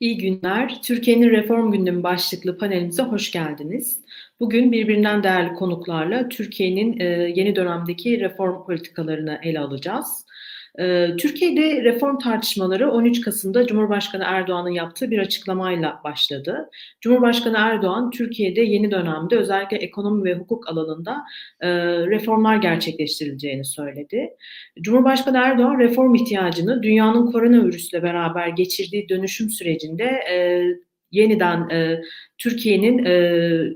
İyi günler. Türkiye'nin reform gündemi başlıklı panelimize hoş geldiniz. Bugün birbirinden değerli konuklarla Türkiye'nin e, yeni dönemdeki reform politikalarını ele alacağız. Ee, Türkiye'de reform tartışmaları 13 Kasım'da Cumhurbaşkanı Erdoğan'ın yaptığı bir açıklamayla başladı. Cumhurbaşkanı Erdoğan, Türkiye'de yeni dönemde özellikle ekonomi ve hukuk alanında e, reformlar gerçekleştirileceğini söyledi. Cumhurbaşkanı Erdoğan reform ihtiyacını dünyanın koronavirüsle beraber geçirdiği dönüşüm sürecinde e, yeniden e, Türkiye'nin e,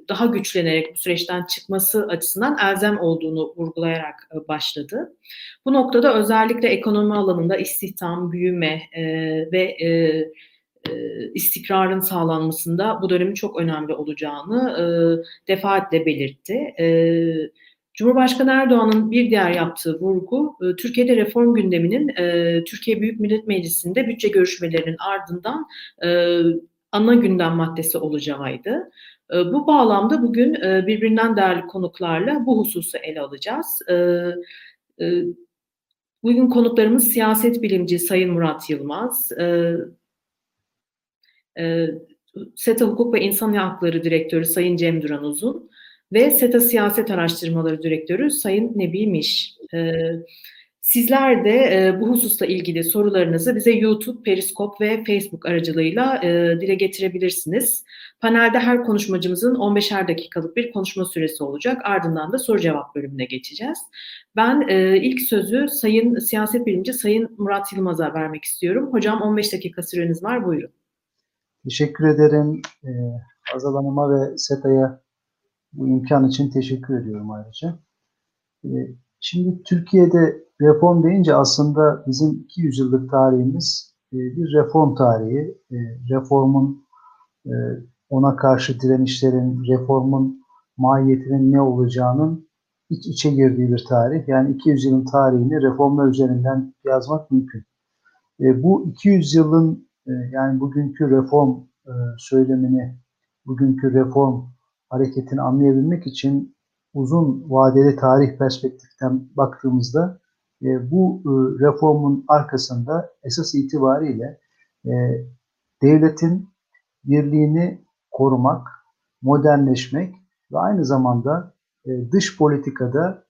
daha güçlenerek bu süreçten çıkması açısından elzem olduğunu vurgulayarak e, başladı. Bu noktada özellikle ekonomi alanında istihdam, büyüme e, ve e, e, istikrarın sağlanmasında bu dönemin çok önemli olacağını e, defaatle belirtti. E, Cumhurbaşkanı Erdoğan'ın bir diğer yaptığı vurgu, e, Türkiye'de reform gündeminin e, Türkiye Büyük Millet Meclisi'nde bütçe görüşmelerinin ardından ana gündem maddesi olacağıydı. E, bu bağlamda bugün e, birbirinden değerli konuklarla bu hususu ele alacağız. E, e, bugün konuklarımız siyaset bilimci Sayın Murat Yılmaz, e, SETA Hukuk ve İnsan Hakları Direktörü Sayın Cem Duran Uzun ve SETA Siyaset Araştırmaları Direktörü Sayın Nebi Miş. E, Sizler de e, bu hususla ilgili sorularınızı bize YouTube, Periskop ve Facebook aracılığıyla e, dile getirebilirsiniz. Panelde her konuşmacımızın 15'er dakikalık bir konuşma süresi olacak. Ardından da soru cevap bölümüne geçeceğiz. Ben e, ilk sözü Sayın Siyaset Bilimci Sayın Murat Yılmaz'a vermek istiyorum. Hocam 15 dakika süreniz var. Buyurun. Teşekkür ederim. Ee, Azal Hanım'a ve SETA'ya bu imkan için teşekkür ediyorum ayrıca. Ee, şimdi Türkiye'de reform deyince aslında bizim 200 yıllık tarihimiz e, bir reform tarihi. E, reformun e, ona karşı direnişlerin, reformun mahiyetinin ne olacağının iç içe girdiği bir tarih. Yani 200 yılın tarihini reformlar üzerinden yazmak mümkün. Bu 200 yılın yani bugünkü reform söylemini, bugünkü reform hareketini anlayabilmek için uzun vadeli tarih perspektiften baktığımızda e, bu e, reformun arkasında esas itibariyle e, devletin birliğini korumak, modernleşmek ve aynı zamanda dış politikada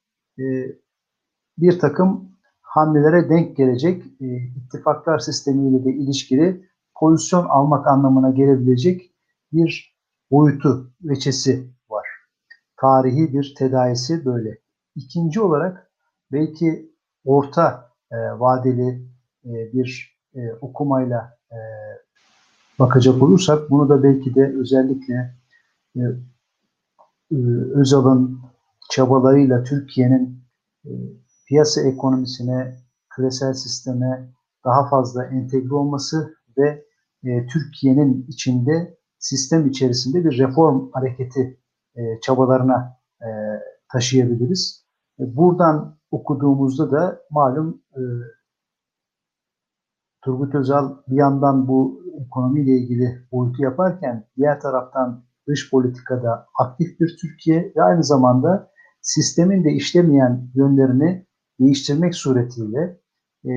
bir takım hamlelere denk gelecek ittifaklar sistemiyle de ilişkili pozisyon almak anlamına gelebilecek bir boyutu, veçesi var. Tarihi bir tedayisi böyle. İkinci olarak belki orta e, vadeli e, bir e, okumayla e, bakacak olursak bunu da belki de özellikle e, e, Özal'ın çabalarıyla Türkiye'nin e, piyasa ekonomisine, küresel sisteme daha fazla entegre olması ve e, Türkiye'nin içinde sistem içerisinde bir reform hareketi e, çabalarına e, taşıyabiliriz. E, buradan okuduğumuzda da malum e, Turgut Özal bir yandan bu ekonomiyle ilgili boyutu yaparken diğer taraftan dış politikada aktif bir Türkiye ve aynı zamanda sistemin de işlemeyen yönlerini değiştirmek suretiyle e,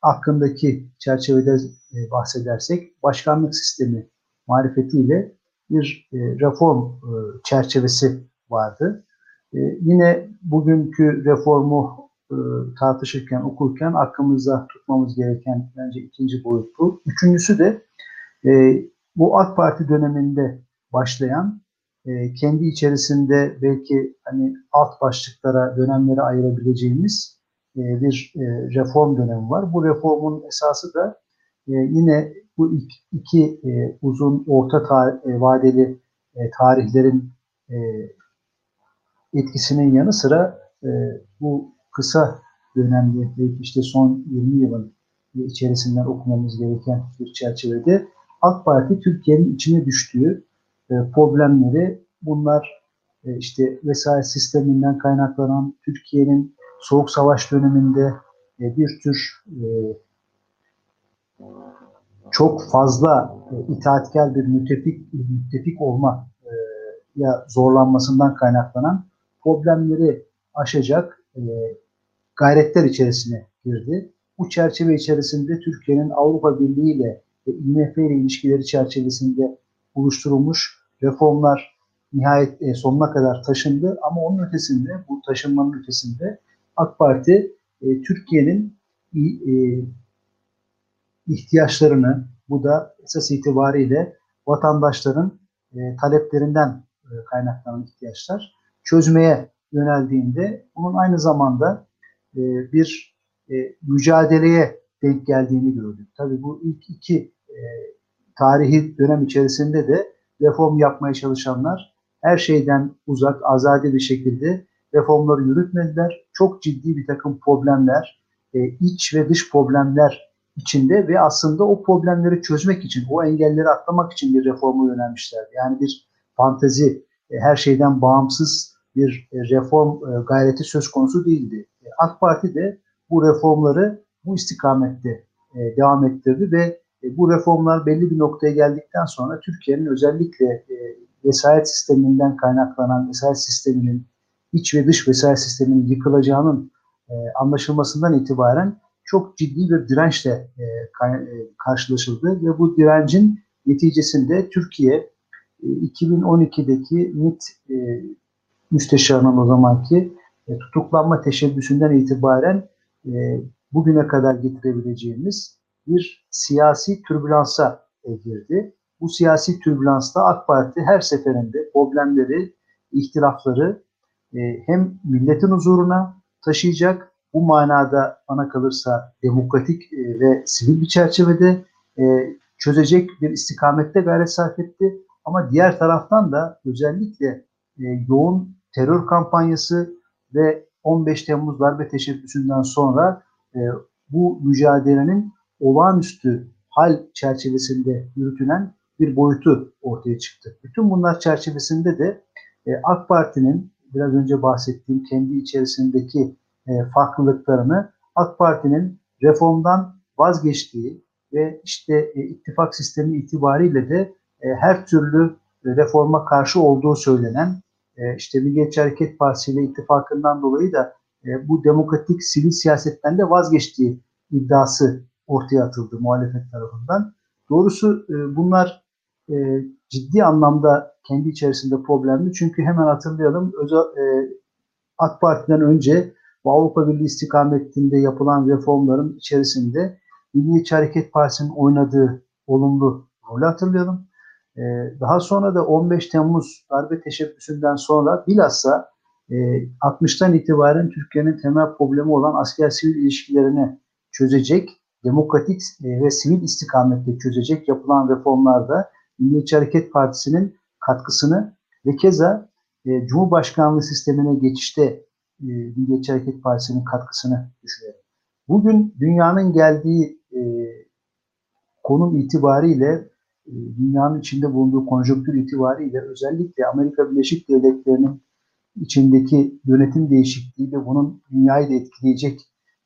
hakkındaki çerçevede e, bahsedersek başkanlık sistemi marifetiyle bir e, reform e, çerçevesi vardı. E, yine bugünkü reformu e, tartışırken, okurken aklımızda tutmamız gereken bence ikinci boyut bu. Üçüncüsü de e, bu AK Parti döneminde başlayan e, kendi içerisinde belki hani alt başlıklara, dönemlere ayırabileceğimiz bir reform dönemi var. Bu reformun esası da yine bu iki, uzun orta tar- vadeli tarihlerin etkisinin yanı sıra e, bu kısa dönemde işte son 20 yılın içerisinden okumamız gereken bir çerçevede AK Parti Türkiye'nin içine düştüğü e, problemleri bunlar e, işte vesayet sisteminden kaynaklanan Türkiye'nin soğuk savaş döneminde e, bir tür e, çok fazla e, itaatkar bir müttefik, müttefik olma e, ya zorlanmasından kaynaklanan problemleri aşacak e, gayretler içerisine girdi. Bu çerçeve içerisinde Türkiye'nin Avrupa Birliği ile ve IMF ile ilişkileri çerçevesinde oluşturulmuş reformlar nihayet e, sonuna kadar taşındı. Ama onun ötesinde, bu taşınmanın ötesinde AK Parti e, Türkiye'nin e, ihtiyaçlarını, bu da esas itibariyle vatandaşların e, taleplerinden e, kaynaklanan ihtiyaçlar çözmeye yöneldiğinde bunun aynı zamanda e, bir e, mücadeleye denk geldiğini gördük. Tabii bu ilk iki e, tarihi dönem içerisinde de reform yapmaya çalışanlar her şeyden uzak, azade bir şekilde reformları yürütmediler. Çok ciddi bir takım problemler, e, iç ve dış problemler içinde ve aslında o problemleri çözmek için, o engelleri atlamak için bir reforma yönelmişler. Yani bir fantezi, e, her şeyden bağımsız bir e, reform e, gayreti söz konusu değildi. E, AK Parti de bu reformları bu istikamette devam ettirdi ve bu reformlar belli bir noktaya geldikten sonra Türkiye'nin özellikle vesayet sisteminden kaynaklanan vesayet sisteminin iç ve dış vesayet sisteminin yıkılacağının anlaşılmasından itibaren çok ciddi bir dirençle karşılaşıldı ve bu direncin neticesinde Türkiye e, 2012'deki MİT müsteşarının o zamanki e, tutuklanma teşebbüsünden itibaren e, bugüne kadar getirebileceğimiz bir siyasi türbülansa girdi. Bu siyasi türbülansta AK Parti her seferinde problemleri, ihtilafları e, hem milletin huzuruna taşıyacak, bu manada bana kalırsa demokratik e, ve sivil bir çerçevede e, çözecek bir istikamette gayret sarf etti. Ama diğer taraftan da özellikle e, yoğun terör kampanyası ve 15 Temmuz darbe teşebbüsünden sonra e, bu mücadelenin olağanüstü hal çerçevesinde yürütülen bir boyutu ortaya çıktı. Bütün bunlar çerçevesinde de e, AK Parti'nin biraz önce bahsettiğim kendi içerisindeki e, farklılıklarını AK Parti'nin reformdan vazgeçtiği ve işte e, ittifak sistemi itibariyle de e, her türlü reforma karşı olduğu söylenen e, işte Milliyetçi Hareket Partisi ile ittifakından dolayı da e, bu demokratik sivil siyasetten de vazgeçtiği iddiası ortaya atıldı muhalefet tarafından. Doğrusu e, bunlar e, ciddi anlamda kendi içerisinde problemli. Çünkü hemen hatırlayalım özel, AK Parti'den önce bu Avrupa Birliği istikametinde yapılan reformların içerisinde Milliyetçi Hareket Partisi'nin oynadığı olumlu rolü hatırlayalım. E, daha sonra da 15 Temmuz darbe teşebbüsünden sonra bilhassa e, 60'tan itibaren Türkiye'nin temel problemi olan asker sivil ilişkilerini çözecek, demokratik e, ve sivil istikamette çözecek yapılan reformlarda Milliyetçi Hareket Partisi'nin katkısını ve keza e, Cumhurbaşkanlığı sistemine geçişte e, Milliyetçi Hareket Partisi'nin katkısını düşünüyorum. Bugün dünyanın geldiği e, konum itibariyle e, dünyanın içinde bulunduğu konjonktür itibariyle özellikle Amerika Birleşik Devletleri'nin içindeki yönetim değişikliği ve bunun dünyayı da etkileyecek,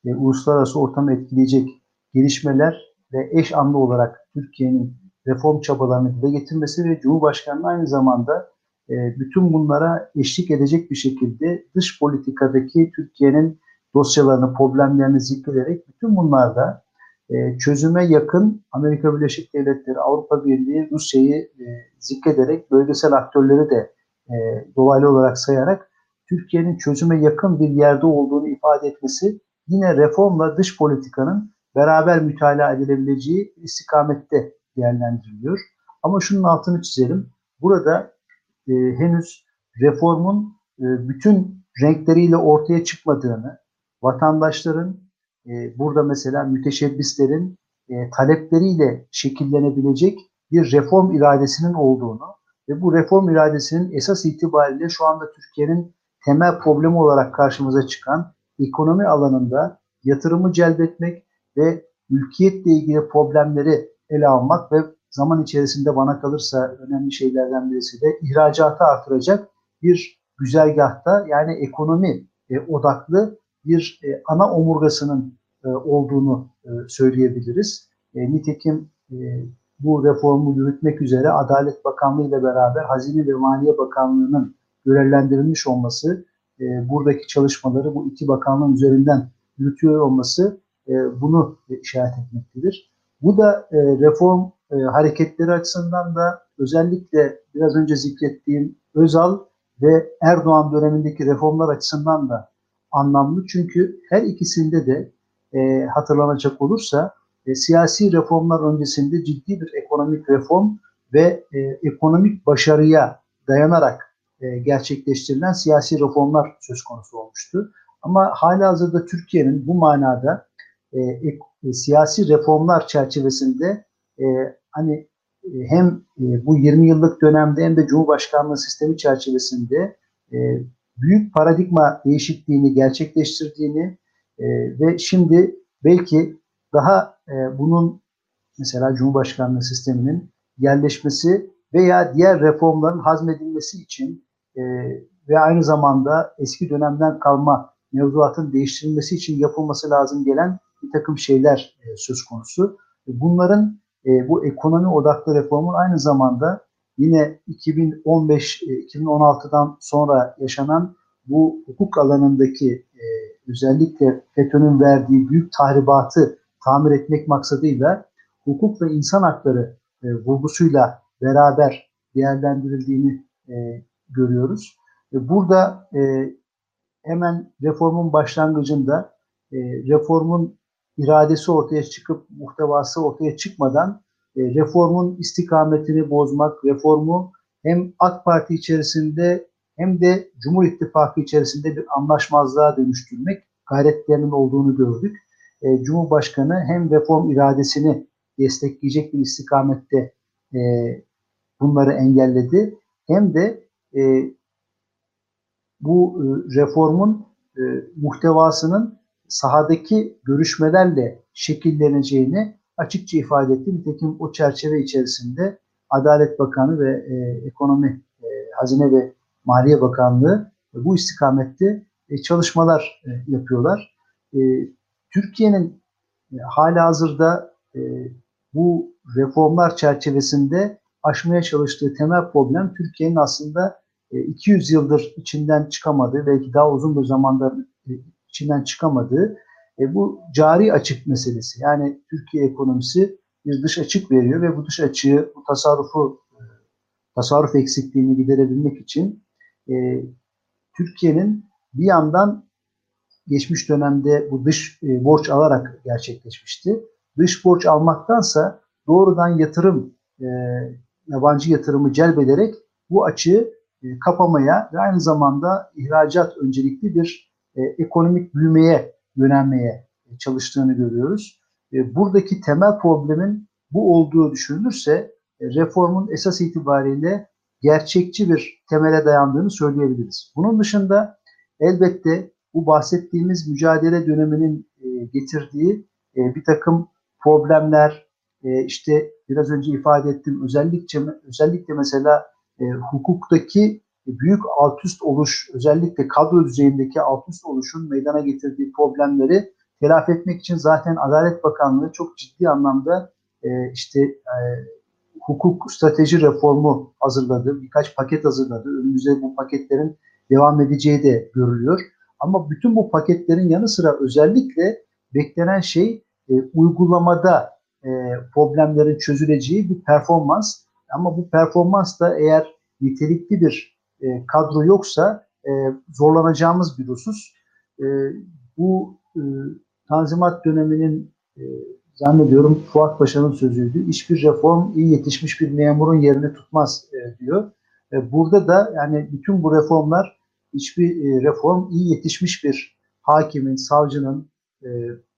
e, uluslararası ortamı etkileyecek gelişmeler ve eş anlı olarak Türkiye'nin reform çabalarını dile getirmesi ve Cumhurbaşkanı'nın aynı zamanda e, bütün bunlara eşlik edecek bir şekilde dış politikadaki Türkiye'nin dosyalarını, problemlerini zikrederek bütün bunlarda e, çözüme yakın Amerika Birleşik Devletleri, Avrupa Birliği, Rusya'yı e, zikrederek bölgesel aktörleri de e, dolaylı olarak sayarak Türkiye'nin çözüme yakın bir yerde olduğunu ifade etmesi yine reformla dış politikanın beraber mütalaa edilebileceği istikamette değerlendiriliyor. Ama şunun altını çizelim. Burada e, henüz reformun e, bütün renkleriyle ortaya çıkmadığını, vatandaşların e, burada mesela müteşebbislerin e, talepleriyle şekillenebilecek bir reform iradesinin olduğunu ve bu reform iradesinin esas itibariyle şu anda Türkiye'nin temel problemi olarak karşımıza çıkan ekonomi alanında yatırımı celbetmek ve ülkiyetle ilgili problemleri ele almak ve zaman içerisinde bana kalırsa önemli şeylerden birisi de ihracatı artıracak bir güzergahta yani ekonomi e, odaklı bir e, ana omurgasının e, olduğunu e, söyleyebiliriz. E, nitekim e, bu reformu yürütmek üzere Adalet Bakanlığı ile beraber Hazine ve Maliye Bakanlığı'nın görevlendirilmiş olması, e, buradaki çalışmaları bu iki bakanlığın üzerinden yürütüyor olması e, bunu işaret etmektedir. Bu da e, reform e, hareketleri açısından da özellikle biraz önce zikrettiğim Özal ve Erdoğan dönemindeki reformlar açısından da anlamlı. Çünkü her ikisinde de e, hatırlanacak olursa e, siyasi reformlar öncesinde ciddi bir ekonomik reform ve e, ekonomik başarıya dayanarak e, gerçekleştirilen siyasi reformlar söz konusu olmuştu. Ama hala hazırda Türkiye'nin bu manada e, e, siyasi reformlar çerçevesinde e, hani e, hem e, bu 20 yıllık dönemde hem de Cumhurbaşkanlığı sistemi çerçevesinde e, büyük paradigma değişikliğini gerçekleştirdiğini e, ve şimdi belki daha e, bunun mesela Cumhurbaşkanlığı sisteminin yerleşmesi veya diğer reformların hazmedilmesi için e, ve aynı zamanda eski dönemden kalma mevzuatın değiştirilmesi için yapılması lazım gelen bir takım şeyler e, söz konusu. Bunların e, bu ekonomi odaklı reformun aynı zamanda yine 2015-2016'dan sonra yaşanan bu hukuk alanındaki e, özellikle FETÖ'nün verdiği büyük tahribatı tamir etmek maksadıyla hukuk ve insan hakları e, vurgusuyla beraber değerlendirildiğini e, görüyoruz. E, burada e, hemen reformun başlangıcında e, reformun iradesi ortaya çıkıp muhtevası ortaya çıkmadan e, reformun istikametini bozmak, reformu hem AK Parti içerisinde hem de Cumhur İttifakı içerisinde bir anlaşmazlığa dönüştürmek gayretlerinin olduğunu gördük. E, Cumhurbaşkanı hem reform iradesini destekleyecek bir istikamette e, bunları engelledi hem de e, bu e, reformun e, muhtevasının sahadaki görüşmelerle şekilleneceğini açıkça ifade etti. Nitekim o çerçeve içerisinde Adalet Bakanı ve e, Ekonomi, e, Hazine ve Maliye Bakanlığı e, bu istikamette e, çalışmalar e, yapıyorlar. E, Türkiye'nin e, hala hazırda e, bu reformlar çerçevesinde aşmaya çalıştığı temel problem Türkiye'nin aslında 200 e, yıldır içinden çıkamadığı, belki daha uzun bir zamanda e, içinden çıkamadığı e, bu cari açık meselesi. Yani Türkiye ekonomisi bir dış açık veriyor ve bu dış açığı, bu tasarrufu, tasarruf eksikliğini giderebilmek için Türkiye'nin bir yandan geçmiş dönemde bu dış borç alarak gerçekleşmişti. Dış borç almaktansa doğrudan yatırım, yabancı yatırımı celbederek bu açığı e, kapamaya ve aynı zamanda ihracat öncelikli bir e, ekonomik büyümeye yönelmeye çalıştığını görüyoruz. E, buradaki temel problemin bu olduğu düşünülürse e, reformun esas itibariyle gerçekçi bir temele dayandığını söyleyebiliriz. Bunun dışında elbette bu bahsettiğimiz mücadele döneminin e, getirdiği bir takım problemler, işte biraz önce ifade ettim özellikle özellikle mesela hukuktaki büyük alt üst oluş, özellikle kadro düzeyindeki alt üst oluşun meydana getirdiği problemleri telafi etmek için zaten Adalet Bakanlığı çok ciddi anlamda e, işte e, hukuk strateji reformu hazırladı, birkaç paket hazırladı. Önümüzde bu paketlerin devam edeceği de görülüyor. Ama bütün bu paketlerin yanı sıra özellikle beklenen şey e, uygulamada e, problemlerin çözüleceği bir performans. Ama bu performans da eğer nitelikli bir e, kadro yoksa e, zorlanacağımız bir husus. E, bu e, Tanzimat döneminin e, zannediyorum Fuat Paşa'nın sözüydü. Hiçbir reform iyi yetişmiş bir memurun yerini tutmaz e, diyor. E, burada da yani bütün bu reformlar hiçbir e, reform iyi yetişmiş bir hakimin, savcının, e,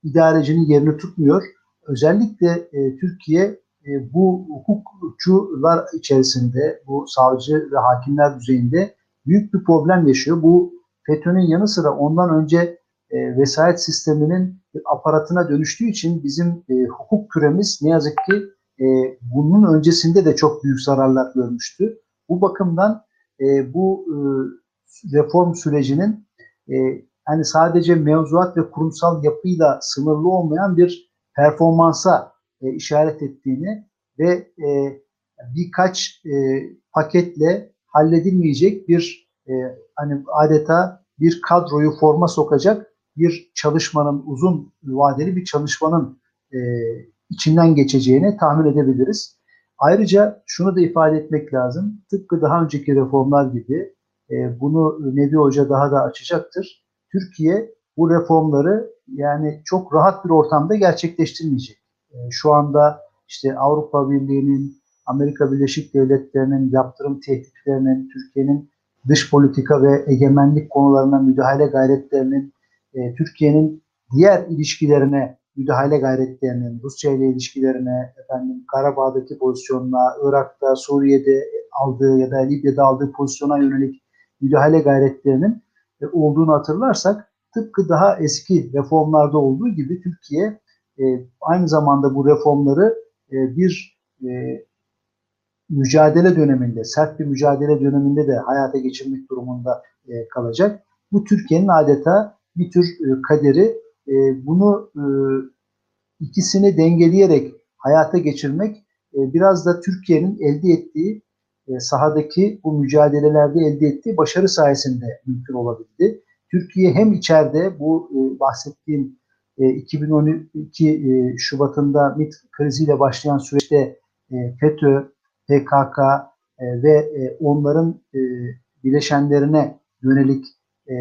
idarecinin yerini tutmuyor. Özellikle e, Türkiye bu hukukçular içerisinde, bu savcı ve hakimler düzeyinde büyük bir problem yaşıyor. Bu FETÖ'nün yanı sıra ondan önce e, vesayet sisteminin aparatına dönüştüğü için bizim e, hukuk küremiz ne yazık ki e, bunun öncesinde de çok büyük zararlar görmüştü. Bu bakımdan e, bu e, reform sürecinin e, hani sadece mevzuat ve kurumsal yapıyla sınırlı olmayan bir performansa e, işaret ettiğini ve e, birkaç e, paketle halledilmeyecek bir e, hani adeta bir kadroyu forma sokacak bir çalışmanın uzun vadeli bir çalışmanın e, içinden geçeceğini tahmin edebiliriz. Ayrıca şunu da ifade etmek lazım. Tıpkı daha önceki reformlar gibi e, bunu Nebi Hoca daha da açacaktır. Türkiye bu reformları yani çok rahat bir ortamda gerçekleştirmeyecek. E, şu anda işte Avrupa Birliği'nin, Amerika Birleşik Devletleri'nin yaptırım tehditlerinin, Türkiye'nin dış politika ve egemenlik konularına müdahale gayretlerinin, e, Türkiye'nin diğer ilişkilerine müdahale gayretlerinin, Rusya ile ilişkilerine, efendim Karabağ'daki pozisyonuna, Irak'ta, Suriye'de aldığı ya da Libya'da aldığı pozisyona yönelik müdahale gayretlerinin e, olduğunu hatırlarsak tıpkı daha eski reformlarda olduğu gibi Türkiye e, aynı zamanda bu reformları e, bir e, mücadele döneminde, sert bir mücadele döneminde de hayata geçirmek durumunda e, kalacak. Bu Türkiye'nin adeta bir tür e, kaderi. E, bunu e, ikisini dengeleyerek hayata geçirmek e, biraz da Türkiye'nin elde ettiği e, sahadaki bu mücadelelerde elde ettiği başarı sayesinde mümkün olabildi. Türkiye hem içeride bu e, bahsettiğim e, 2012 e, Şubat'ında MİT kriziyle başlayan süreçte e, FETÖ, PKK e, ve e, onların e, bileşenlerine yönelik e,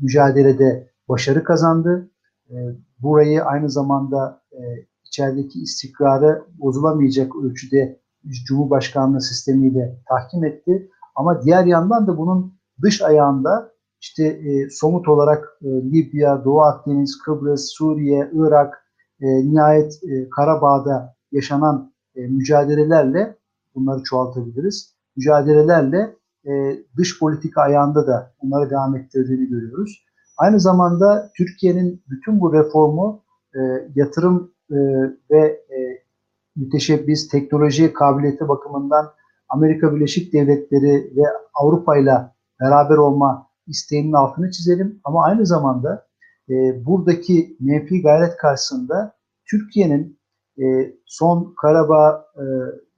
mücadelede başarı kazandı. E, burayı aynı zamanda e, içerideki istikrarı bozulamayacak ölçüde Cumhurbaşkanlığı sistemiyle tahkim etti. Ama diğer yandan da bunun dış ayağında işte e, somut olarak e, Libya, Doğu Akdeniz, Kıbrıs, Suriye, Irak, e, nihayet e, Karabağ'da yaşanan e, mücadelelerle bunları çoğaltabiliriz. Mücadelelerle e, dış politika ayağında da bunları devam ettirdiğini görüyoruz. Aynı zamanda Türkiye'nin bütün bu reformu e, yatırım e, ve e, müteşebbis teknoloji kabiliyeti bakımından Amerika Birleşik Devletleri ve Avrupa ile beraber olma isteğinin altını çizelim. Ama aynı zamanda e, buradaki menfi gayret karşısında Türkiye'nin e, son Karabağ e,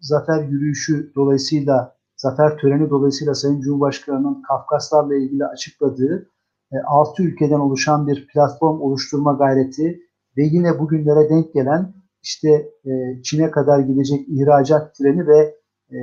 zafer yürüyüşü dolayısıyla, zafer töreni dolayısıyla Sayın Cumhurbaşkanı'nın Kafkaslarla ilgili açıkladığı e, 6 ülkeden oluşan bir platform oluşturma gayreti ve yine bugünlere denk gelen işte e, Çin'e kadar gidecek ihracat treni ve e,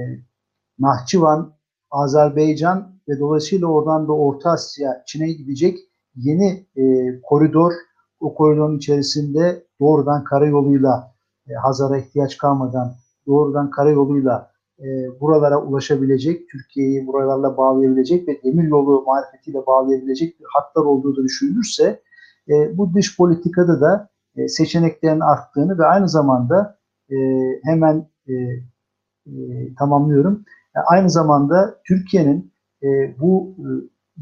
Nahçıvan, Azerbaycan ve dolayısıyla oradan da Orta Asya, Çin'e gidecek yeni e, koridor, o koridorun içerisinde doğrudan karayoluyla e, Hazar'a ihtiyaç kalmadan doğrudan karayoluyla e, buralara ulaşabilecek, Türkiye'yi buralarla bağlayabilecek ve demir yolu marifetiyle bağlayabilecek bir hatlar olduğu da düşünülürse e, bu dış politikada da e, seçeneklerin arttığını ve aynı zamanda e, hemen e, e, tamamlıyorum. E, aynı zamanda Türkiye'nin e, bu e,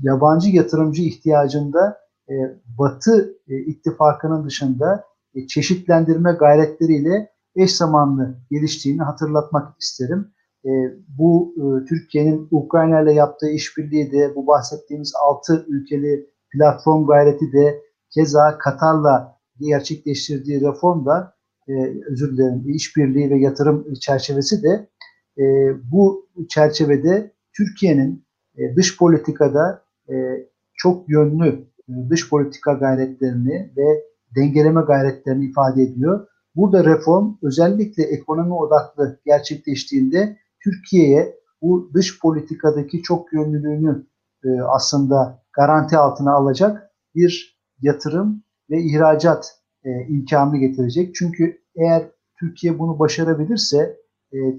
yabancı yatırımcı ihtiyacında e, Batı e, ittifakının dışında e, çeşitlendirme gayretleriyle eş zamanlı geliştiğini hatırlatmak isterim. E, bu e, Türkiye'nin Ukrayna ile yaptığı işbirliği de bu bahsettiğimiz altı ülkeli platform gayreti de keza Katar'la gerçekleştirdiği reform da e, özür dilerim işbirliği ve yatırım çerçevesi de e, bu çerçevede Türkiye'nin e, dış politikada e, çok yönlü e, dış politika gayretlerini ve dengeleme gayretlerini ifade ediyor. Burada reform özellikle ekonomi odaklı gerçekleştiğinde Türkiye'ye bu dış politikadaki çok yönlülüğünü aslında garanti altına alacak bir yatırım ve ihracat e, getirecek. Çünkü eğer Türkiye bunu başarabilirse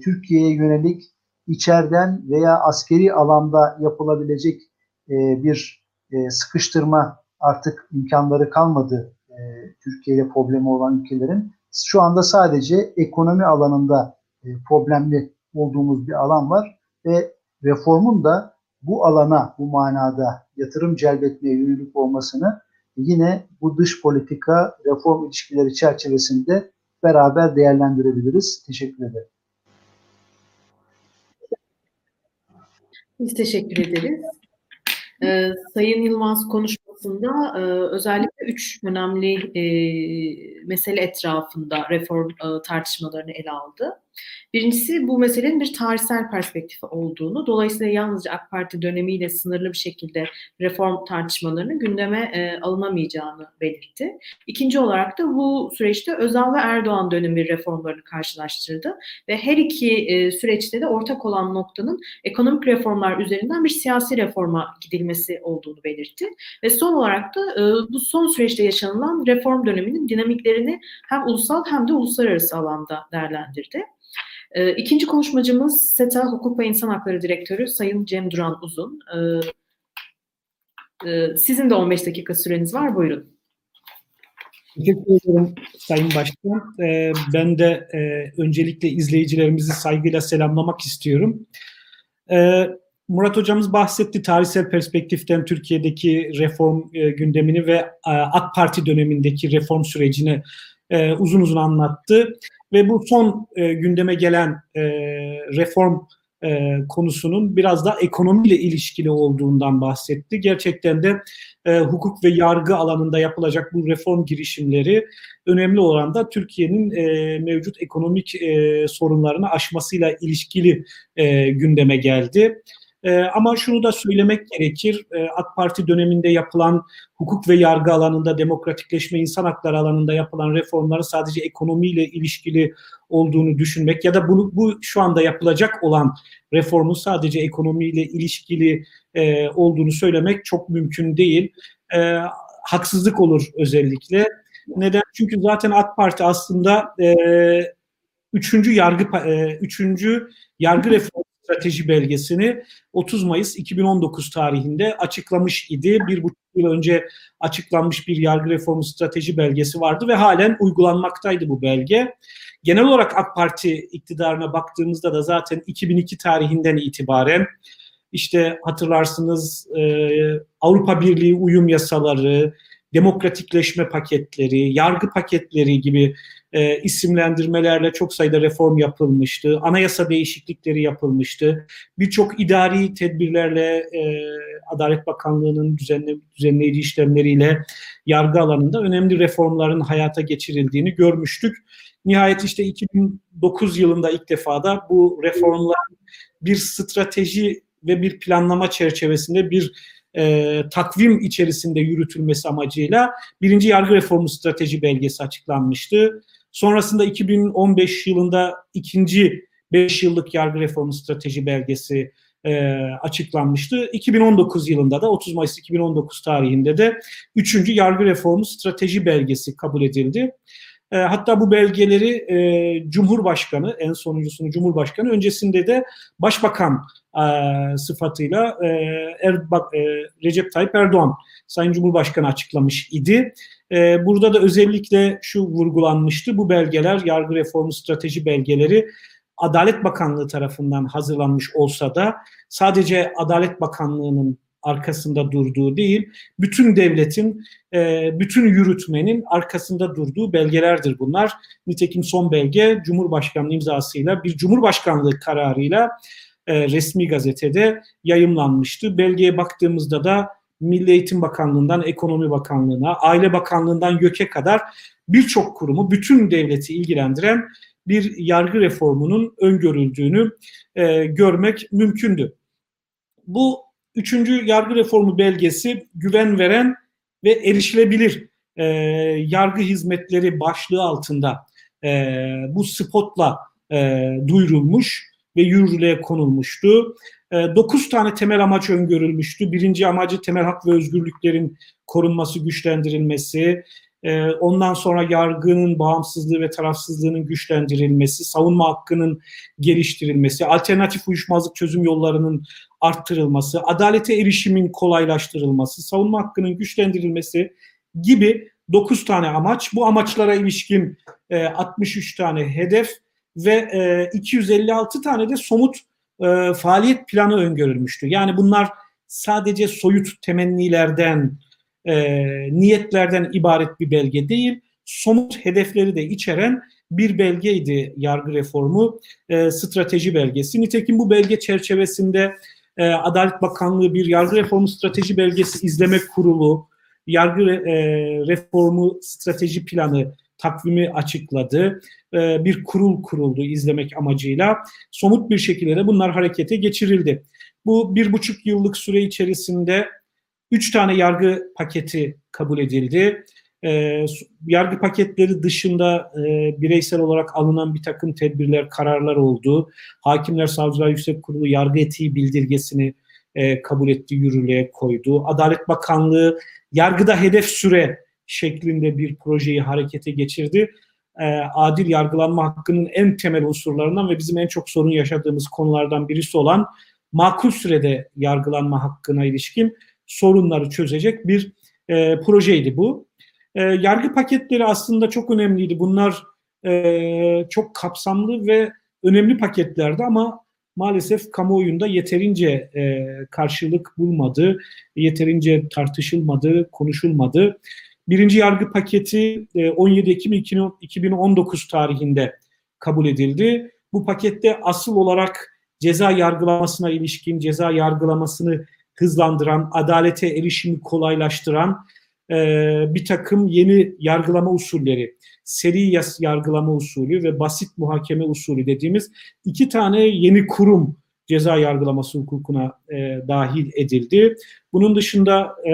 Türkiye'ye yönelik içeriden veya askeri alanda yapılabilecek e, bir e, sıkıştırma artık imkanları kalmadı e, Türkiye ile problemi olan ülkelerin. Şu anda sadece ekonomi alanında e, problemli olduğumuz bir alan var ve reformun da bu alana, bu manada yatırım celbetmeye yönelik olmasını yine bu dış politika reform ilişkileri çerçevesinde beraber değerlendirebiliriz. Teşekkür ederim. Biz teşekkür ederiz. Ee, Sayın Yılmaz konuşmasında e, özellikle üç önemli e, mesele etrafında reform e, tartışmalarını ele aldı. Birincisi bu meselenin bir tarihsel perspektifi olduğunu, dolayısıyla yalnızca AK Parti dönemiyle sınırlı bir şekilde reform tartışmalarının gündeme e, alınamayacağını belirtti. İkinci olarak da bu süreçte Özal ve Erdoğan dönemi reformlarını karşılaştırdı ve her iki e, süreçte de ortak olan noktanın ekonomik reformlar üzerinden bir siyasi reforma gidilmesi olduğunu belirtti. Ve son olarak da e, bu son süreçte yaşanılan reform döneminin dinamiklerini hem ulusal hem de uluslararası alanda değerlendirdi. E, ikinci konuşmacımız SETA Hukuk ve İnsan Hakları Direktörü Sayın Cem Duran Uzun. E, e, sizin de 15 dakika süreniz var. Buyurun. Teşekkür ederim Sayın Başkan. Ee, ben de e, öncelikle izleyicilerimizi saygıyla selamlamak istiyorum. Ee, Murat Hocamız bahsetti tarihsel perspektiften Türkiye'deki reform e, gündemini ve e, AK Parti dönemindeki reform sürecini uzun uzun anlattı. Ve bu son e, gündeme gelen e, reform e, konusunun biraz da ekonomiyle ilişkili olduğundan bahsetti. Gerçekten de e, hukuk ve yargı alanında yapılacak bu reform girişimleri önemli oranda Türkiye'nin e, mevcut ekonomik e, sorunlarını aşmasıyla ilişkili e, gündeme geldi. E, ama şunu da söylemek gerekir, e, AK Parti döneminde yapılan hukuk ve yargı alanında, demokratikleşme, insan hakları alanında yapılan reformların sadece ekonomiyle ilişkili olduğunu düşünmek ya da bunu, bu şu anda yapılacak olan reformun sadece ekonomiyle ilişkili e, olduğunu söylemek çok mümkün değil. E, haksızlık olur özellikle. Neden? Çünkü zaten AK Parti aslında e, üçüncü yargı e, üçüncü yargı reformu strateji belgesini 30 Mayıs 2019 tarihinde açıklamış idi. Bir buçuk yıl önce açıklanmış bir yargı reformu strateji belgesi vardı ve halen uygulanmaktaydı bu belge. Genel olarak AK Parti iktidarına baktığımızda da zaten 2002 tarihinden itibaren işte hatırlarsınız e, Avrupa Birliği uyum yasaları, demokratikleşme paketleri, yargı paketleri gibi e, isimlendirmelerle çok sayıda reform yapılmıştı. Anayasa değişiklikleri yapılmıştı. Birçok idari tedbirlerle e, Adalet Bakanlığı'nın düzenle, düzenleyici işlemleriyle yargı alanında önemli reformların hayata geçirildiğini görmüştük. Nihayet işte 2009 yılında ilk defa da bu reformlar bir strateji ve bir planlama çerçevesinde bir e, takvim içerisinde yürütülmesi amacıyla birinci yargı reformu strateji belgesi açıklanmıştı. Sonrasında 2015 yılında ikinci 5 yıllık yargı reformu strateji belgesi e, açıklanmıştı. 2019 yılında da 30 Mayıs 2019 tarihinde de üçüncü yargı reformu strateji belgesi kabul edildi. E, hatta bu belgeleri e, Cumhurbaşkanı, en sonuncusunu Cumhurbaşkanı, öncesinde de Başbakan e, sıfatıyla e, Erbak, e, Recep Tayyip Erdoğan, Sayın Cumhurbaşkanı açıklamış idi. E, burada da özellikle şu vurgulanmıştı, bu belgeler, yargı reformu strateji belgeleri Adalet Bakanlığı tarafından hazırlanmış olsa da sadece Adalet Bakanlığı'nın arkasında durduğu değil, bütün devletin, e, bütün yürütmenin arkasında durduğu belgelerdir bunlar. Nitekim son belge Cumhurbaşkanlığı imzasıyla bir Cumhurbaşkanlığı kararıyla e, resmi gazetede yayımlanmıştı. Belgeye baktığımızda da Milli Eğitim Bakanlığı'ndan Ekonomi Bakanlığı'na, Aile Bakanlığı'ndan YÖK'e kadar birçok kurumu, bütün devleti ilgilendiren bir yargı reformunun öngörüldüğünü e, görmek mümkündü. Bu üçüncü yargı reformu belgesi güven veren ve erişilebilir e, yargı hizmetleri başlığı altında e, bu spotla e, duyurulmuş ve yürürlüğe konulmuştu. E, dokuz tane temel amaç öngörülmüştü. Birinci amacı temel hak ve özgürlüklerin korunması, güçlendirilmesi, e, ondan sonra yargının bağımsızlığı ve tarafsızlığının güçlendirilmesi, savunma hakkının geliştirilmesi, alternatif uyuşmazlık çözüm yollarının arttırılması, adalete erişimin kolaylaştırılması, savunma hakkının güçlendirilmesi gibi 9 tane amaç. Bu amaçlara ilişkin e, 63 tane hedef ve e, 256 tane de somut e, faaliyet planı öngörülmüştü. Yani bunlar sadece soyut temennilerden, e, niyetlerden ibaret bir belge değil, somut hedefleri de içeren bir belgeydi yargı reformu e, strateji belgesi. Nitekim bu belge çerçevesinde e, Adalet Bakanlığı bir yargı reformu strateji belgesi izleme kurulu, yargı e, reformu strateji planı takvimi açıkladı. E, bir kurul kuruldu izlemek amacıyla. Somut bir şekilde de bunlar harekete geçirildi. Bu bir buçuk yıllık süre içerisinde üç tane yargı paketi kabul edildi. E, yargı paketleri dışında e, bireysel olarak alınan bir takım tedbirler, kararlar oldu. Hakimler Savcılar Yüksek Kurulu yargı etiği bildirgesini e, kabul etti, yürürlüğe koydu. Adalet Bakanlığı yargıda hedef süre şeklinde bir projeyi harekete geçirdi. E, adil yargılanma hakkının en temel unsurlarından ve bizim en çok sorun yaşadığımız konulardan birisi olan makul sürede yargılanma hakkına ilişkin sorunları çözecek bir e, projeydi bu. E, yargı paketleri aslında çok önemliydi. Bunlar e, çok kapsamlı ve önemli paketlerdi ama maalesef kamuoyunda yeterince e, karşılık bulmadı, yeterince tartışılmadı, konuşulmadı. Birinci yargı paketi e, 17 Ekim 2019 tarihinde kabul edildi. Bu pakette asıl olarak ceza yargılamasına ilişkin, ceza yargılamasını hızlandıran, adalete erişimi kolaylaştıran e, bir takım yeni yargılama usulleri, seri yargılama usulü ve basit muhakeme usulü dediğimiz iki tane yeni kurum ceza yargılaması hukukuna e, dahil edildi. Bunun dışında e,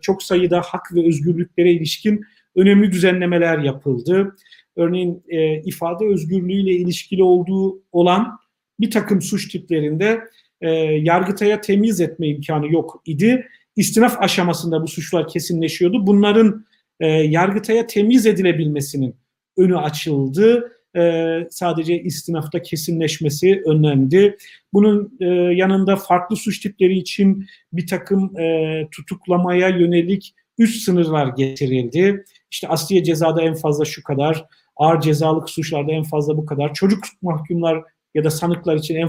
çok sayıda hak ve özgürlüklere ilişkin önemli düzenlemeler yapıldı. Örneğin e, ifade özgürlüğüyle ilişkili olduğu olan bir takım suç tiplerinde e, yargıtaya temiz etme imkanı yok idi. İstinaf aşamasında bu suçlar kesinleşiyordu. Bunların e, yargıtaya temiz edilebilmesinin önü açıldı. E, sadece istinafta kesinleşmesi önlendi. Bunun e, yanında farklı suç tipleri için bir takım e, tutuklamaya yönelik üst sınırlar getirildi. İşte asliye cezada en fazla şu kadar, ağır cezalık suçlarda en fazla bu kadar, çocuk mahkumlar ya da sanıklar için en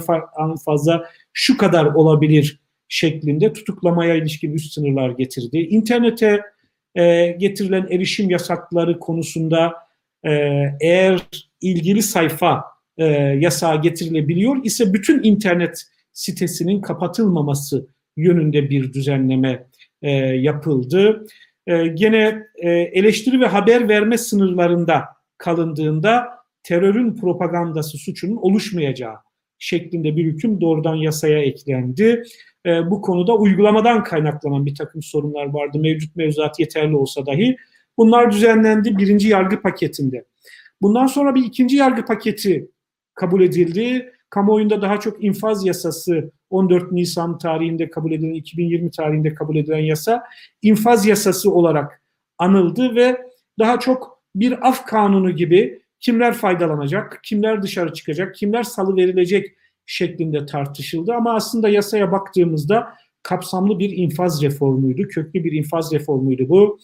fazla şu kadar olabilir şeklinde tutuklamaya ilişkin üst sınırlar getirdi. İnternete e, getirilen erişim yasakları konusunda e, eğer ilgili sayfa e, yasağı getirilebiliyor ise bütün internet sitesinin kapatılmaması yönünde bir düzenleme e, yapıldı. E, gene e, eleştiri ve haber verme sınırlarında kalındığında terörün propagandası suçunun oluşmayacağı şeklinde bir hüküm doğrudan yasaya eklendi. E, bu konuda uygulamadan kaynaklanan bir takım sorunlar vardı. Mevcut mevzuat yeterli olsa dahi. Bunlar düzenlendi birinci yargı paketinde. Bundan sonra bir ikinci yargı paketi kabul edildi. Kamuoyunda daha çok infaz yasası 14 Nisan tarihinde kabul edilen, 2020 tarihinde kabul edilen yasa infaz yasası olarak anıldı ve daha çok bir af kanunu gibi kimler faydalanacak, kimler dışarı çıkacak, kimler salı verilecek şeklinde tartışıldı. Ama aslında yasaya baktığımızda kapsamlı bir infaz reformuydu, köklü bir infaz reformuydu bu.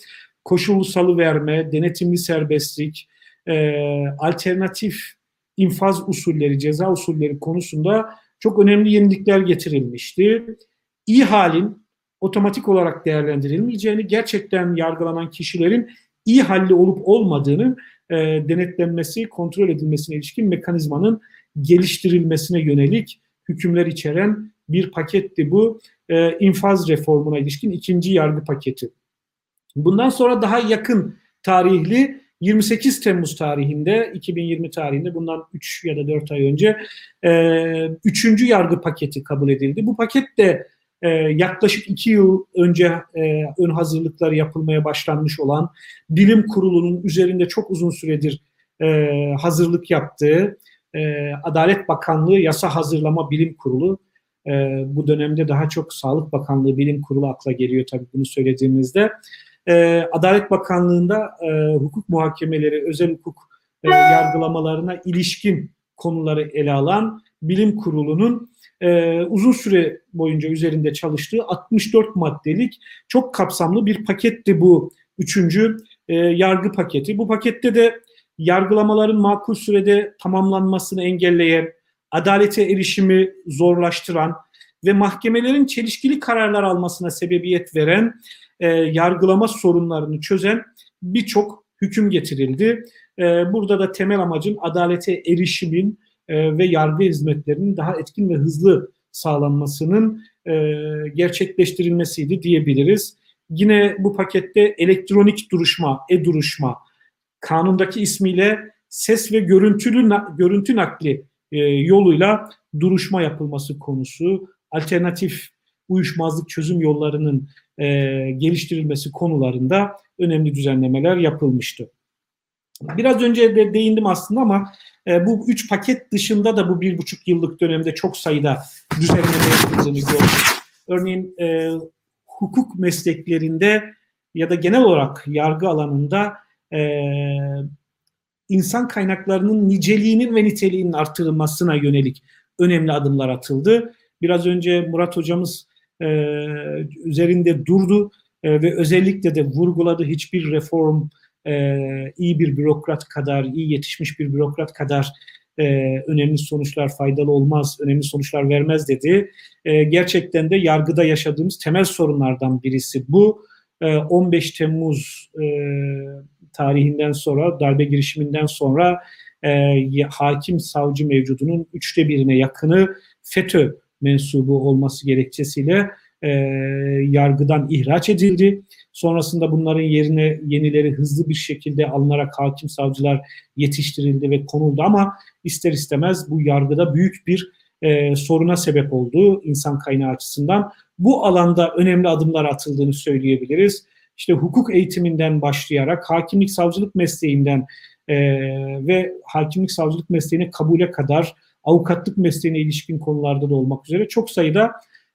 Koşullu salı verme, denetimli serbestlik, e, alternatif infaz usulleri, ceza usulleri konusunda çok önemli yenilikler getirilmişti. İyi halin otomatik olarak değerlendirilmeyeceğini, gerçekten yargılanan kişilerin iyi halli olup olmadığını e, denetlenmesi, kontrol edilmesine ilişkin mekanizmanın geliştirilmesine yönelik hükümler içeren bir paketti bu. E, infaz reformuna ilişkin ikinci yargı paketi. Bundan sonra daha yakın tarihli 28 Temmuz tarihinde, 2020 tarihinde bundan 3 ya da 4 ay önce e, üçüncü yargı paketi kabul edildi. Bu paket de e, yaklaşık 2 yıl önce e, ön hazırlıkları yapılmaya başlanmış olan bilim kurulunun üzerinde çok uzun süredir e, hazırlık yaptığı e, Adalet Bakanlığı Yasa Hazırlama Bilim Kurulu e, bu dönemde daha çok Sağlık Bakanlığı Bilim Kurulu akla geliyor tabii bunu söylediğimizde. E, Adalet Bakanlığı'nda e, hukuk muhakemeleri, özel hukuk e, yargılamalarına ilişkin konuları ele alan bilim kurulunun e, uzun süre boyunca üzerinde çalıştığı 64 maddelik çok kapsamlı bir paketti bu üçüncü yargı paketi. Bu pakette de yargılamaların makul sürede tamamlanmasını engelleyen, adalete erişimi zorlaştıran ve mahkemelerin çelişkili kararlar almasına sebebiyet veren e, yargılama sorunlarını çözen birçok hüküm getirildi. E, burada da temel amacın adalete erişimin e, ve yargı hizmetlerinin daha etkin ve hızlı sağlanmasının e, gerçekleştirilmesiydi diyebiliriz. Yine bu pakette elektronik duruşma, e-duruşma, kanundaki ismiyle ses ve görüntülü görüntü nakli e, yoluyla duruşma yapılması konusu, alternatif uyuşmazlık çözüm yollarının e, geliştirilmesi konularında önemli düzenlemeler yapılmıştı. Biraz önce de değindim aslında ama e, bu üç paket dışında da bu bir buçuk yıllık dönemde çok sayıda düzenleme yapıldığını gördük. Örneğin e, hukuk mesleklerinde ya da genel olarak yargı alanında e, insan kaynaklarının niceliğinin ve niteliğinin artırılmasına yönelik önemli adımlar atıldı. Biraz önce Murat hocamız e, üzerinde durdu e, ve özellikle de vurguladı hiçbir reform e, iyi bir bürokrat kadar, iyi yetişmiş bir bürokrat kadar e, önemli sonuçlar faydalı olmaz, önemli sonuçlar vermez dedi. E, gerçekten de yargıda yaşadığımız temel sorunlardan birisi bu. E, 15 Temmuz e, tarihinden sonra, darbe girişiminden sonra e, hakim savcı mevcudunun üçte birine yakını FETÖ mensubu olması gerekçesiyle e, yargıdan ihraç edildi. Sonrasında bunların yerine yenileri hızlı bir şekilde alınarak hakim savcılar yetiştirildi ve konuldu ama ister istemez bu yargıda büyük bir e, soruna sebep oldu insan kaynağı açısından. Bu alanda önemli adımlar atıldığını söyleyebiliriz. İşte hukuk eğitiminden başlayarak hakimlik savcılık mesleğinden e, ve hakimlik savcılık mesleğine kabule kadar avukatlık mesleğine ilişkin konularda da olmak üzere çok sayıda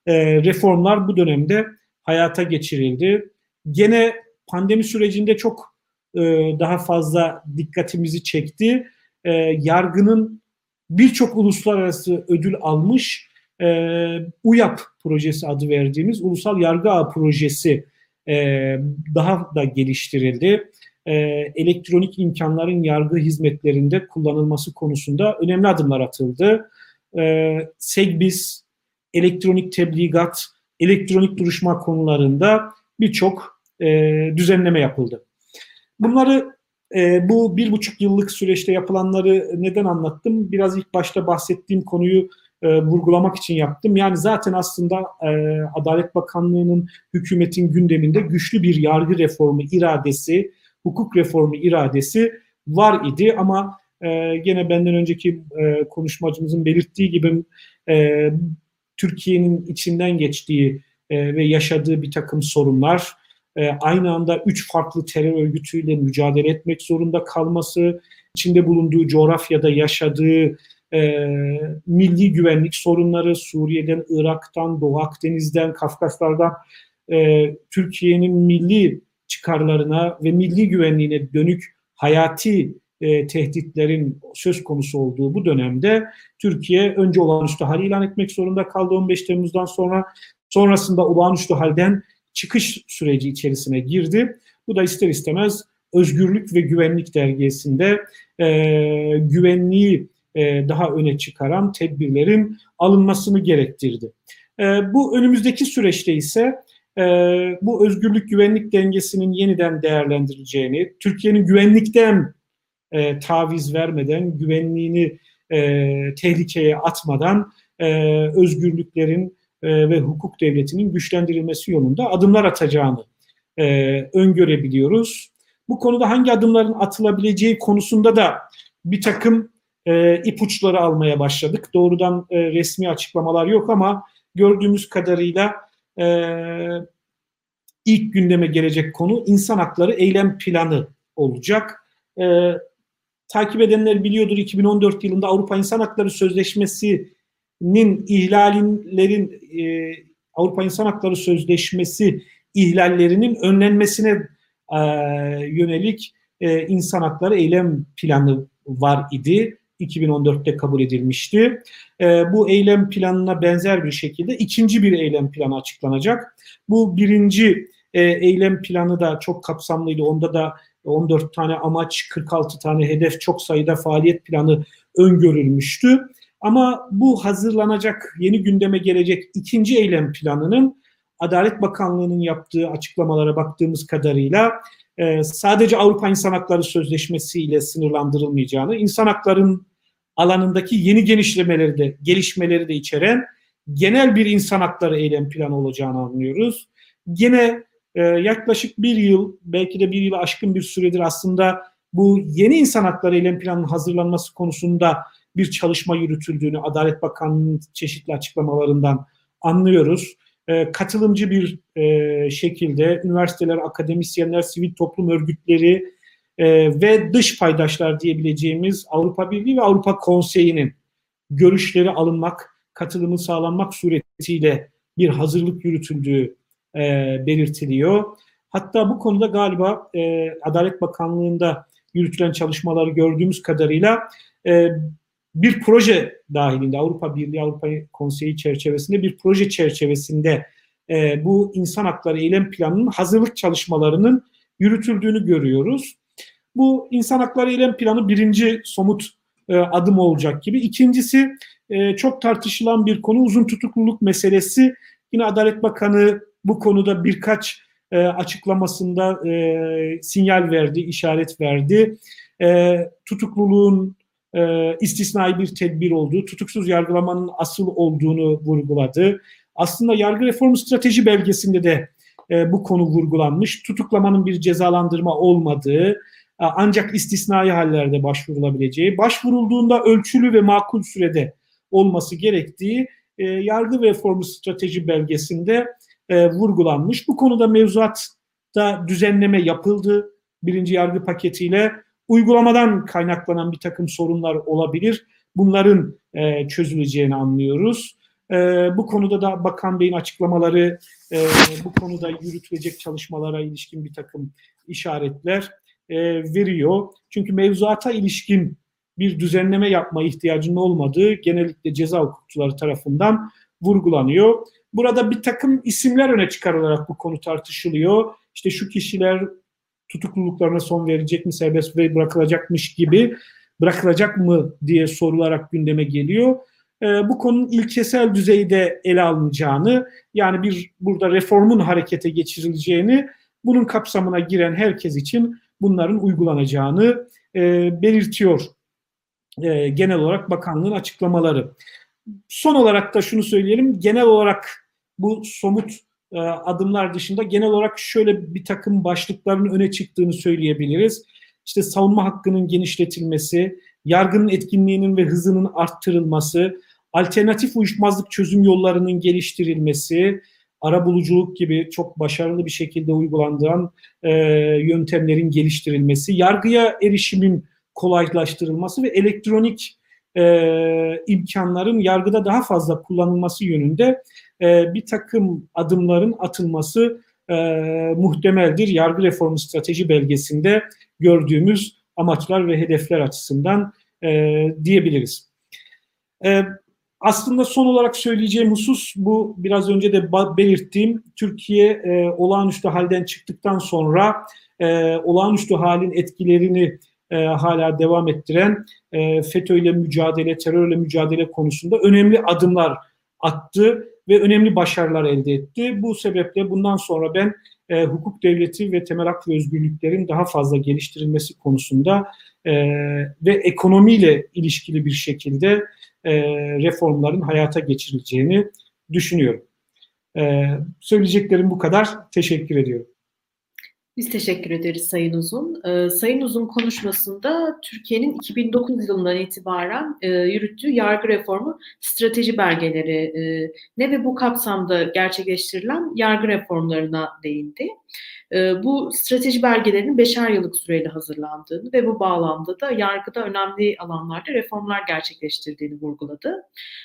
e, reformlar bu dönemde hayata geçirildi. Gene pandemi sürecinde çok e, daha fazla dikkatimizi çekti. E, yargının birçok uluslararası ödül almış e, UYAP projesi adı verdiğimiz Ulusal Yargı Ağı projesi e, daha da geliştirildi. E, elektronik imkanların yargı hizmetlerinde kullanılması konusunda önemli adımlar atıldı. E, SEGBİS, elektronik tebligat, elektronik duruşma konularında birçok e, düzenleme yapıldı. Bunları e, bu bir buçuk yıllık süreçte yapılanları neden anlattım? Biraz ilk başta bahsettiğim konuyu e, vurgulamak için yaptım. Yani zaten aslında e, Adalet Bakanlığı'nın hükümetin gündeminde güçlü bir yargı reformu iradesi, hukuk reformu iradesi var idi. Ama e, gene benden önceki e, konuşmacımızın belirttiği gibi e, Türkiye'nin içinden geçtiği e, ve yaşadığı bir takım sorunlar, e, aynı anda üç farklı terör örgütüyle mücadele etmek zorunda kalması, içinde bulunduğu coğrafyada yaşadığı e, milli güvenlik sorunları, Suriye'den, Irak'tan, Doğu Akdeniz'den, Kafkaslardan e, Türkiye'nin milli çıkarlarına ve milli güvenliğine dönük hayati e, tehditlerin söz konusu olduğu bu dönemde Türkiye önce olağanüstü hal ilan etmek zorunda kaldı 15 Temmuz'dan sonra. Sonrasında olağanüstü halden çıkış süreci içerisine girdi. Bu da ister istemez Özgürlük ve Güvenlik dergisinde e, güvenliği e, daha öne çıkaran tedbirlerin alınmasını gerektirdi. E, bu önümüzdeki süreçte ise e, bu özgürlük güvenlik dengesinin yeniden değerlendirileceğini, Türkiye'nin güvenlikten e, taviz vermeden, güvenliğini e, tehlikeye atmadan e, özgürlüklerin e, ve hukuk devletinin güçlendirilmesi yolunda adımlar atacağını e, öngörebiliyoruz. Bu konuda hangi adımların atılabileceği konusunda da bir takım e, ipuçları almaya başladık. Doğrudan e, resmi açıklamalar yok ama gördüğümüz kadarıyla e, ilk gündeme gelecek konu insan hakları eylem planı olacak. E, takip edenler biliyordur 2014 yılında Avrupa İnsan Hakları Sözleşmesi'nin ihlallerin e, Avrupa İnsan Hakları Sözleşmesi ihlallerinin önlenmesine e, yönelik e, insan hakları eylem planı var idi. 2014'te kabul edilmişti. E, bu eylem planına benzer bir şekilde ikinci bir eylem planı açıklanacak. Bu birinci e, eylem planı da çok kapsamlıydı. Onda da 14 tane amaç, 46 tane hedef, çok sayıda faaliyet planı öngörülmüştü. Ama bu hazırlanacak, yeni gündeme gelecek ikinci eylem planının Adalet Bakanlığı'nın yaptığı açıklamalara baktığımız kadarıyla e, sadece Avrupa İnsan Hakları Sözleşmesi ile sınırlandırılmayacağını, insan hakların alanındaki yeni genişlemeleri de, gelişmeleri de içeren genel bir insan hakları eylem planı olacağını anlıyoruz. Gene e, yaklaşık bir yıl, belki de bir yılı aşkın bir süredir aslında bu yeni insan hakları eylem planının hazırlanması konusunda bir çalışma yürütüldüğünü Adalet Bakanlığı'nın çeşitli açıklamalarından anlıyoruz. E, katılımcı bir e, şekilde üniversiteler, akademisyenler, sivil toplum örgütleri e, ve dış paydaşlar diyebileceğimiz Avrupa Birliği ve Avrupa Konseyi'nin görüşleri alınmak, katılımı sağlanmak suretiyle bir hazırlık yürütüldüğü e, belirtiliyor. Hatta bu konuda galiba Adalet Bakanlığı'nda yürütülen çalışmaları gördüğümüz kadarıyla bir proje dahilinde Avrupa Birliği Avrupa Konseyi çerçevesinde bir proje çerçevesinde e, bu insan hakları eylem planının hazırlık çalışmalarının yürütüldüğünü görüyoruz. Bu insan hakları eylem planı birinci somut e, adım olacak gibi. İkincisi e, çok tartışılan bir konu uzun tutukluluk meselesi. Yine Adalet Bakanı bu konuda birkaç e, açıklamasında e, sinyal verdi, işaret verdi. E, tutukluluğun e, istisnai bir tedbir olduğu, tutuksuz yargılamanın asıl olduğunu vurguladı. Aslında yargı reformu strateji belgesinde de e, bu konu vurgulanmış. Tutuklamanın bir cezalandırma olmadığı, ancak istisnai hallerde başvurulabileceği, başvurulduğunda ölçülü ve makul sürede olması gerektiği e, yargı reformu strateji belgesinde e, vurgulanmış. Bu konuda mevzuatta düzenleme yapıldı. Birinci yargı paketiyle uygulamadan kaynaklanan bir takım sorunlar olabilir. Bunların e, çözüleceğini anlıyoruz. E, bu konuda da Bakan Bey'in açıklamaları, e, bu konuda yürütülecek çalışmalara ilişkin bir takım işaretler e, veriyor. Çünkü mevzuata ilişkin bir düzenleme yapma ihtiyacının olmadığı genellikle ceza hukukçuları tarafından vurgulanıyor. Burada bir takım isimler öne çıkarılarak bu konu tartışılıyor. İşte şu kişiler tutukluluklarına son verecek mi, serbest bırakılacakmış gibi bırakılacak mı diye sorularak gündeme geliyor. E, bu konunun ilkesel düzeyde ele alınacağını, yani bir burada reformun harekete geçirileceğini, bunun kapsamına giren herkes için bunların uygulanacağını e, belirtiyor e, genel olarak bakanlığın açıklamaları. Son olarak da şunu söyleyelim, genel olarak bu somut e, adımlar dışında genel olarak şöyle bir takım başlıkların öne çıktığını söyleyebiliriz. İşte savunma hakkının genişletilmesi, yargının etkinliğinin ve hızının arttırılması, alternatif uyuşmazlık çözüm yollarının geliştirilmesi, ara buluculuk gibi çok başarılı bir şekilde uygulandıran e, yöntemlerin geliştirilmesi, yargıya erişimin kolaylaştırılması ve elektronik e, imkanların yargıda daha fazla kullanılması yönünde e, bir takım adımların atılması e, muhtemeldir. Yargı reformu strateji belgesinde gördüğümüz amaçlar ve hedefler açısından e, diyebiliriz. E, aslında son olarak söyleyeceğim husus bu biraz önce de belirttiğim Türkiye e, olağanüstü halden çıktıktan sonra e, olağanüstü halin etkilerini e, hala devam ettiren e, FETÖ ile mücadele, terörle mücadele konusunda önemli adımlar attı ve önemli başarılar elde etti. Bu sebeple bundan sonra ben e, hukuk devleti ve temel hak ve özgürlüklerin daha fazla geliştirilmesi konusunda e, ve ekonomiyle ilişkili bir şekilde e, reformların hayata geçirileceğini düşünüyorum. E, söyleyeceklerim bu kadar. Teşekkür ediyorum. Biz teşekkür ederiz Sayın Uzun. Ee, Sayın Uzun konuşmasında Türkiye'nin 2009 yılından itibaren e, yürüttüğü yargı reformu strateji belgeleri e, ne ve bu kapsamda gerçekleştirilen yargı reformlarına değindi. E, bu strateji belgelerinin beşer yıllık süreyle hazırlandığını ve bu bağlamda da yargıda önemli alanlarda reformlar gerçekleştirdiğini vurguladı.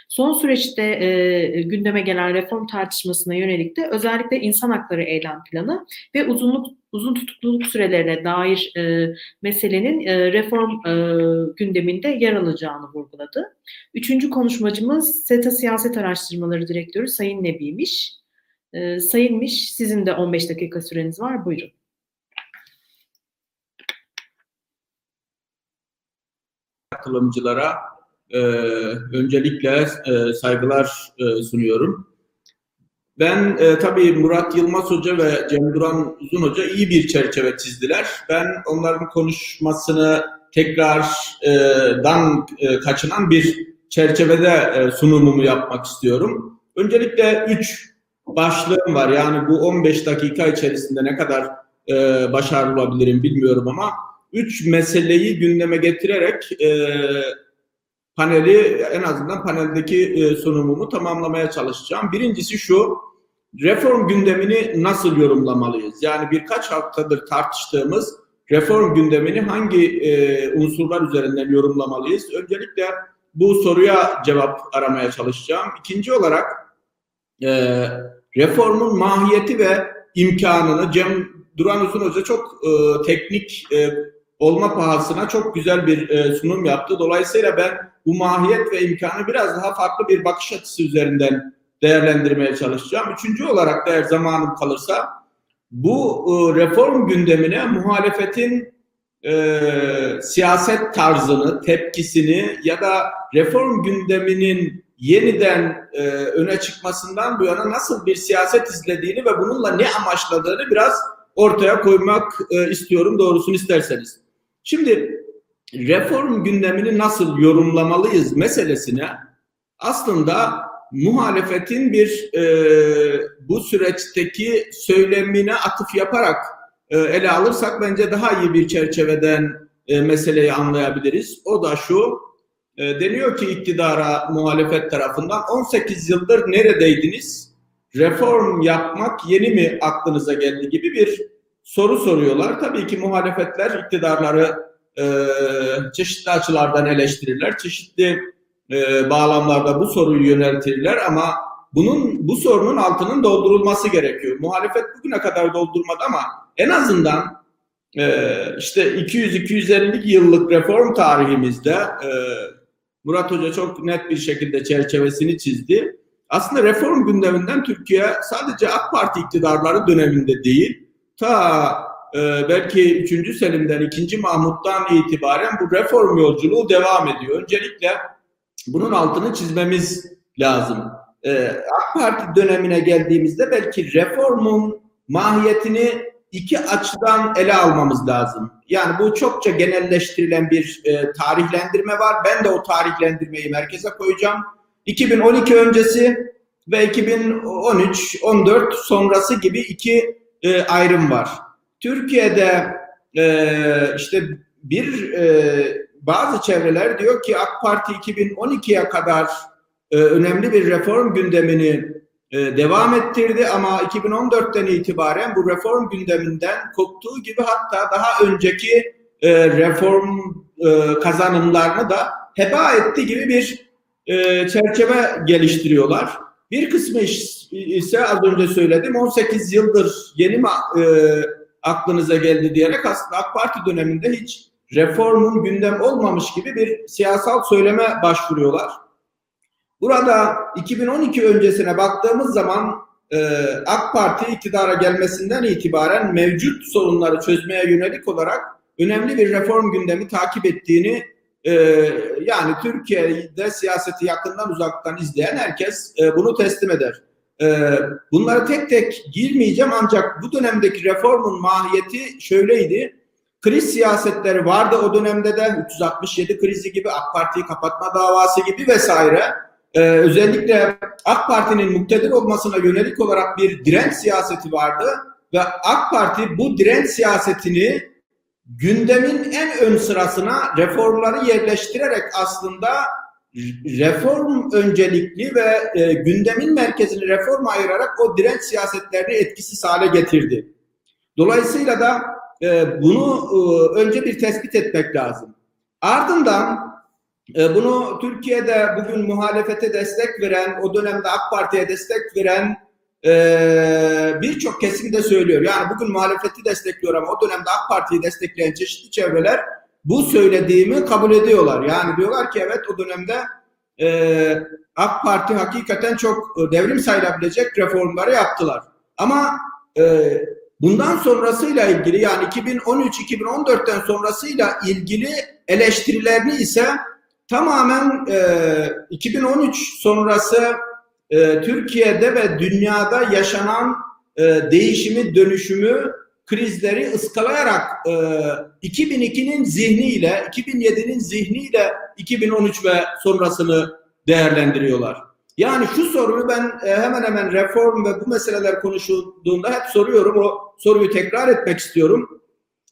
Son süreçte e, gündeme gelen reform tartışmasına yönelik de özellikle insan hakları eylem planı ve uzunluk uzun tutukluluk sürelerine dair e, meselenin e, reform e, gündeminde yer alacağını vurguladı. Üçüncü konuşmacımız SETA Siyaset Araştırmaları Direktörü Sayın Nebi'miş. E, Sayın Miş, sizin de 15 dakika süreniz var. Buyurun. Katılımcılara e, öncelikle e, saygılar e, sunuyorum. Ben e, tabii Murat Yılmaz Hoca ve Cem Duran Uzun Hoca iyi bir çerçeve çizdiler. Ben onların konuşmasını tekrardan e, kaçınan bir çerçevede e, sunumumu yapmak istiyorum. Öncelikle üç başlığım var. Yani bu 15 dakika içerisinde ne kadar e, başarılı olabilirim bilmiyorum ama üç meseleyi gündeme getirerek e, paneli en azından paneldeki e, sunumumu tamamlamaya çalışacağım. Birincisi şu, reform gündemini nasıl yorumlamalıyız? Yani birkaç haftadır tartıştığımız reform gündemini hangi e, unsurlar üzerinden yorumlamalıyız? Öncelikle bu soruya cevap aramaya çalışacağım. İkinci olarak e, reformun mahiyeti ve imkanını Cem Duran Uzun Hoca çok teknik olma pahasına çok güzel bir sunum yaptı. Dolayısıyla ben bu mahiyet ve imkanı biraz daha farklı bir bakış açısı üzerinden değerlendirmeye çalışacağım. Üçüncü olarak da eğer zamanım kalırsa bu e, reform gündemine muhalefetin e, siyaset tarzını, tepkisini ya da reform gündeminin yeniden e, öne çıkmasından bu yana nasıl bir siyaset izlediğini ve bununla ne amaçladığını biraz ortaya koymak e, istiyorum doğrusunu isterseniz. Şimdi reform gündemini nasıl yorumlamalıyız meselesine aslında muhalefetin bir e, bu süreçteki söylemine atıf yaparak e, ele alırsak bence daha iyi bir çerçeveden e, meseleyi anlayabiliriz. O da şu, e, deniyor ki iktidara muhalefet tarafından 18 yıldır neredeydiniz? Reform yapmak yeni mi aklınıza geldi gibi bir soru soruyorlar. Tabii ki muhalefetler iktidarları e, çeşitli açılardan eleştirirler, çeşitli e, bağlamlarda bu soruyu yöneltirler ama bunun bu sorunun altının doldurulması gerekiyor. Muhalefet bugüne kadar doldurmadı ama en azından e, işte 200-250 yıllık reform tarihimizde e, Murat Hoca çok net bir şekilde çerçevesini çizdi. Aslında reform gündeminden Türkiye sadece AK Parti iktidarları döneminde değil, ta e, belki 3. Selim'den 2. Mahmut'tan itibaren bu reform yolculuğu devam ediyor. Öncelikle bunun altını çizmemiz lazım. Ee, AK Parti dönemine geldiğimizde belki reformun mahiyetini iki açıdan ele almamız lazım. Yani bu çokça genelleştirilen bir e, tarihlendirme var. Ben de o tarihlendirmeyi merkeze koyacağım. 2012 öncesi ve 2013-14 sonrası gibi iki e, ayrım var. Türkiye'de e, işte bir e, bazı çevreler diyor ki AK Parti 2012'ye kadar e, önemli bir reform gündemini e, devam ettirdi ama 2014'ten itibaren bu reform gündeminden koptuğu gibi hatta daha önceki e, reform e, kazanımlarını da heba etti gibi bir e, çerçeve geliştiriyorlar. Bir kısmı ise az önce söyledim 18 yıldır yeni e, aklınıza geldi diyerek aslında AK Parti döneminde hiç reformun gündem olmamış gibi bir siyasal söyleme başvuruyorlar. Burada 2012 öncesine baktığımız zaman e, AK Parti iktidara gelmesinden itibaren mevcut sorunları çözmeye yönelik olarak önemli bir reform gündemi takip ettiğini e, yani Türkiye'de siyaseti yakından uzaktan izleyen herkes e, bunu teslim eder. E, bunları tek tek girmeyeceğim ancak bu dönemdeki reformun mahiyeti şöyleydi kriz siyasetleri vardı o dönemde de 367 krizi gibi AK Parti'yi kapatma davası gibi vesaire. Ee, özellikle AK Parti'nin muktedir olmasına yönelik olarak bir direnç siyaseti vardı ve AK Parti bu direnç siyasetini gündemin en ön sırasına reformları yerleştirerek aslında reform öncelikli ve e, gündemin merkezini reforma ayırarak o direnç siyasetlerini etkisiz hale getirdi. Dolayısıyla da e, bunu e, önce bir tespit etmek lazım. Ardından e, bunu Türkiye'de bugün muhalefete destek veren, o dönemde AK Parti'ye destek veren e, birçok kesim de söylüyor. Yani bugün muhalefeti destekliyor ama o dönemde AK Parti'yi destekleyen çeşitli çevreler bu söylediğimi kabul ediyorlar. Yani diyorlar ki evet o dönemde e, AK Parti hakikaten çok devrim sayılabilecek reformları yaptılar. Ama e, Bundan sonrasıyla ilgili yani 2013-2014'ten sonrasıyla ilgili eleştirilerini ise tamamen e, 2013 sonrası e, Türkiye'de ve dünyada yaşanan e, değişimi, dönüşümü, krizleri ıskalayarak e, 2002'nin zihniyle, 2007'nin zihniyle 2013 ve sonrasını değerlendiriyorlar. Yani şu soruyu ben e, hemen hemen reform ve bu meseleler konuşulduğunda hep soruyorum. O soruyu tekrar etmek istiyorum.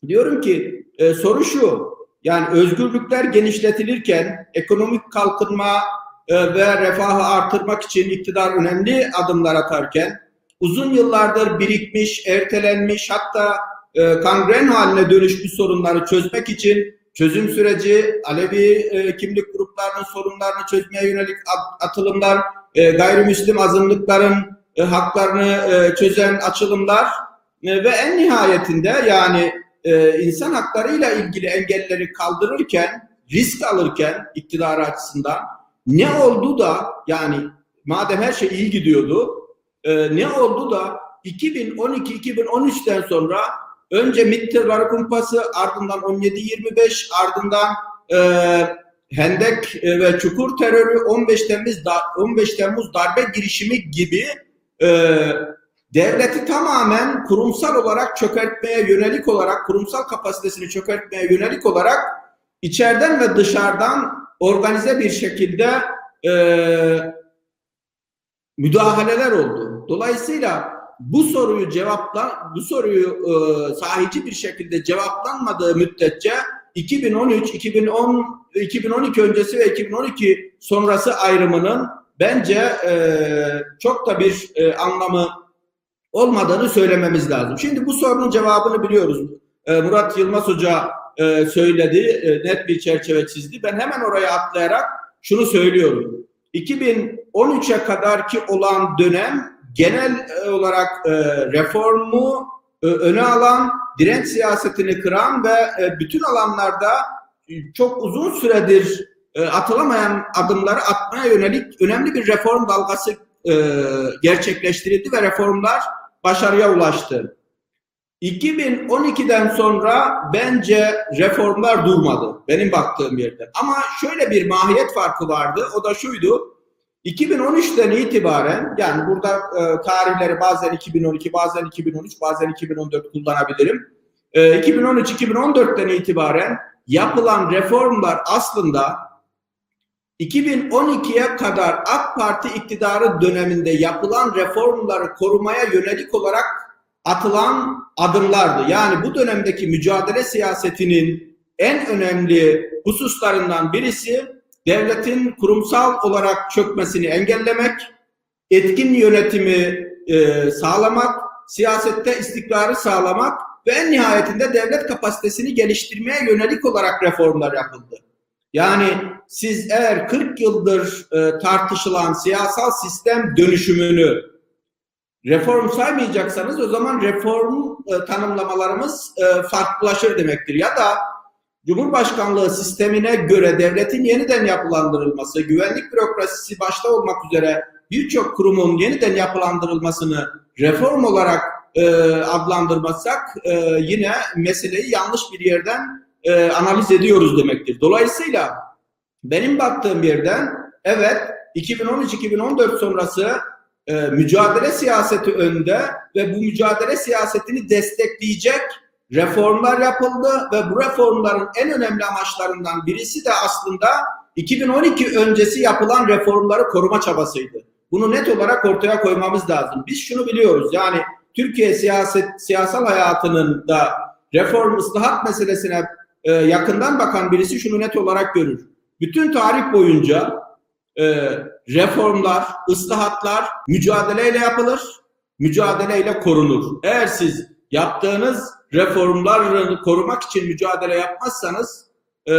Diyorum ki e, soru şu, yani özgürlükler genişletilirken ekonomik kalkınma e, ve refahı artırmak için iktidar önemli adımlar atarken uzun yıllardır birikmiş, ertelenmiş hatta e, kangren haline dönüşmüş sorunları çözmek için çözüm süreci, Alevi e, kimlik gruplarının sorunlarını çözmeye yönelik at- atılımlar, e, gayrimüslim azınlıkların e, haklarını e, çözen açılımlar e, ve en nihayetinde yani e, insan haklarıyla ilgili engelleri kaldırırken, risk alırken iktidar açısından ne oldu da yani madem her şey iyi gidiyordu e, ne oldu da 2012-2013'ten sonra önce Mitterrand kumpası ardından 17-25 ardından e, Hendek e, ve Çukur terörü 15 Temmuz da, 15 Temmuz darbe girişimi gibi e, devleti tamamen kurumsal olarak çökertmeye yönelik olarak kurumsal kapasitesini çökertmeye yönelik olarak içeriden ve dışarıdan organize bir şekilde e, müdahaleler oldu. Dolayısıyla bu soruyu cevapla bu soruyu e, sahici bir şekilde cevaplanmadığı müddetçe 2013, 2010, 2012 öncesi ve 2012 sonrası ayrımının bence e, çok da bir e, anlamı olmadığını söylememiz lazım. Şimdi bu sorunun cevabını biliyoruz. E, Murat Yılmaz Hoca e, söyledi, e, net bir çerçeve çizdi. Ben hemen oraya atlayarak şunu söylüyorum. 2013'e kadar ki olan dönem genel e, olarak e, reformu e, öne alan, direnç siyasetini kıran ve e, bütün alanlarda e, çok uzun süredir e, atılamayan adımları atmaya yönelik önemli bir reform dalgası e, gerçekleştirildi ve reformlar başarıya ulaştı. 2012'den sonra bence reformlar durmadı benim baktığım yerde. Ama şöyle bir mahiyet farkı vardı. O da şuydu. 2013'ten itibaren yani burada e, tarihleri bazen 2012, bazen 2013, bazen 2014 kullanabilirim. E, 2013-2014'ten itibaren yapılan reformlar aslında 2012'ye kadar AK Parti iktidarı döneminde yapılan reformları korumaya yönelik olarak atılan adımlardı. Yani bu dönemdeki mücadele siyasetinin en önemli hususlarından birisi devletin kurumsal olarak çökmesini engellemek, etkin yönetimi e, sağlamak, siyasette istikrarı sağlamak ve en nihayetinde devlet kapasitesini geliştirmeye yönelik olarak reformlar yapıldı. Yani siz eğer 40 yıldır e, tartışılan siyasal sistem dönüşümünü reform saymayacaksanız o zaman reform e, tanımlamalarımız e, farklılaşır demektir. Ya da Cumhurbaşkanlığı sistemine göre devletin yeniden yapılandırılması, güvenlik bürokrasisi başta olmak üzere birçok kurumun yeniden yapılandırılmasını reform olarak e, adlandırmazsak e, yine meseleyi yanlış bir yerden e, analiz ediyoruz demektir. Dolayısıyla benim baktığım yerden evet 2013-2014 sonrası e, mücadele siyaseti önde ve bu mücadele siyasetini destekleyecek reformlar yapıldı ve bu reformların en önemli amaçlarından birisi de aslında 2012 öncesi yapılan reformları koruma çabasıydı. Bunu net olarak ortaya koymamız lazım. Biz şunu biliyoruz yani Türkiye siyaset siyasal hayatının da reform ıslahat meselesine e, yakından bakan birisi şunu net olarak görür. Bütün tarih boyunca e, reformlar, ıslahatlar mücadeleyle yapılır, mücadeleyle korunur. Eğer siz yaptığınız reformları korumak için mücadele yapmazsanız e,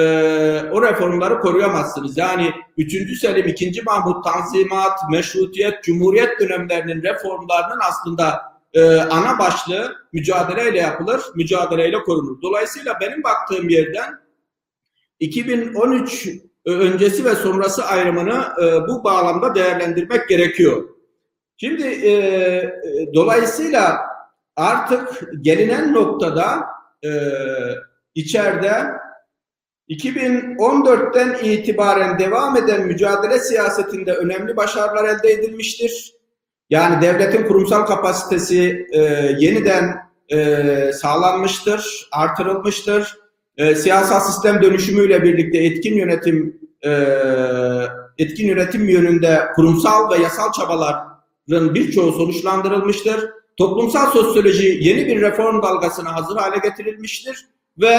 o reformları koruyamazsınız. Yani 3. Selim, 2. Mahmut, Tanzimat, Meşrutiyet, Cumhuriyet dönemlerinin reformlarının aslında e, ana başlığı mücadeleyle yapılır, mücadeleyle korunur. Dolayısıyla benim baktığım yerden 2013 öncesi ve sonrası ayrımını e, bu bağlamda değerlendirmek gerekiyor. Şimdi e, dolayısıyla artık gelinen noktada e, içeride 2014'ten itibaren devam eden mücadele siyasetinde önemli başarılar elde edilmiştir. Yani devletin kurumsal kapasitesi e, yeniden e, sağlanmıştır, artırılmıştır. E, siyasal sistem dönüşümüyle birlikte etkin yönetim e, etkin yönetim yönünde kurumsal ve yasal çabaların birçoğu sonuçlandırılmıştır. Toplumsal sosyoloji yeni bir reform dalgasına hazır hale getirilmiştir ve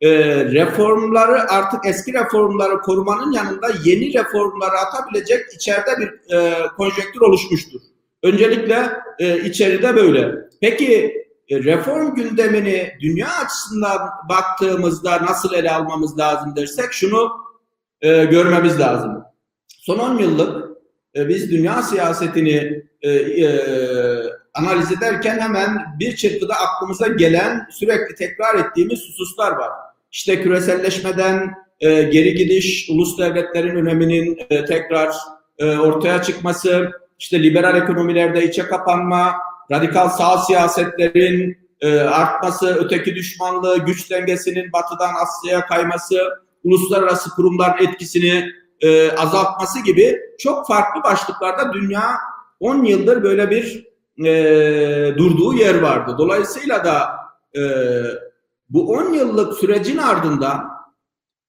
e, reformları artık eski reformları korumanın yanında yeni reformları atabilecek içeride bir e, konjektür oluşmuştur. Öncelikle e, içeride böyle. Peki e, reform gündemini dünya açısından baktığımızda nasıl ele almamız lazım dersek şunu e, görmemiz lazım. Son 10 yıllık e, biz dünya siyasetini e, e, analiz ederken hemen bir çırpıda aklımıza gelen sürekli tekrar ettiğimiz hususlar var. İşte küreselleşmeden e, geri gidiş, ulus devletlerin öneminin e, tekrar e, ortaya çıkması, işte liberal ekonomilerde içe kapanma, radikal sağ siyasetlerin e, artması, öteki düşmanlığı, güç dengesinin batıdan Asya'ya kayması, uluslararası kurumların etkisini e, azaltması gibi çok farklı başlıklarda dünya 10 yıldır böyle bir e, durduğu yer vardı. Dolayısıyla da e, bu 10 yıllık sürecin ardından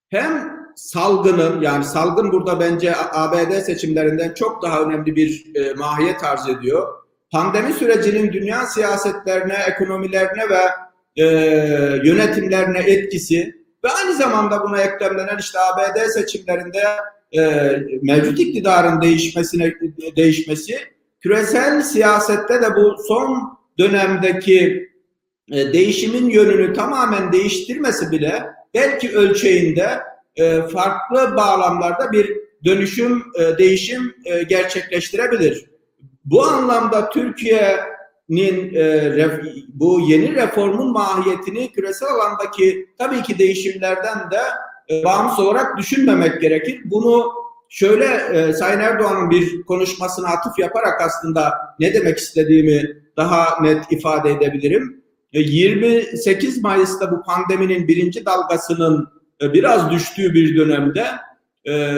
hem salgının yani salgın burada bence ABD seçimlerinden çok daha önemli bir e, mahiyet arz ediyor. Pandemi sürecinin dünya siyasetlerine, ekonomilerine ve e, yönetimlerine etkisi ve aynı zamanda buna eklemlenen işte ABD seçimlerinde e, mevcut iktidarın değişmesine değişmesi küresel siyasette de bu son dönemdeki e, değişimin yönünü tamamen değiştirmesi bile belki ölçeğinde e, farklı bağlamlarda bir dönüşüm, e, değişim gerçekleştirebilir. Bu anlamda Türkiye'nin bu yeni reformun mahiyetini küresel alandaki tabii ki değişimlerden de bağımsız olarak düşünmemek gerekir. Bunu şöyle e, Sayın Erdoğan'ın bir konuşmasına atıf yaparak aslında ne demek istediğimi daha net ifade edebilirim. E, 28 Mayıs'ta bu pandeminin birinci dalgasının e, biraz düştüğü bir dönemde e,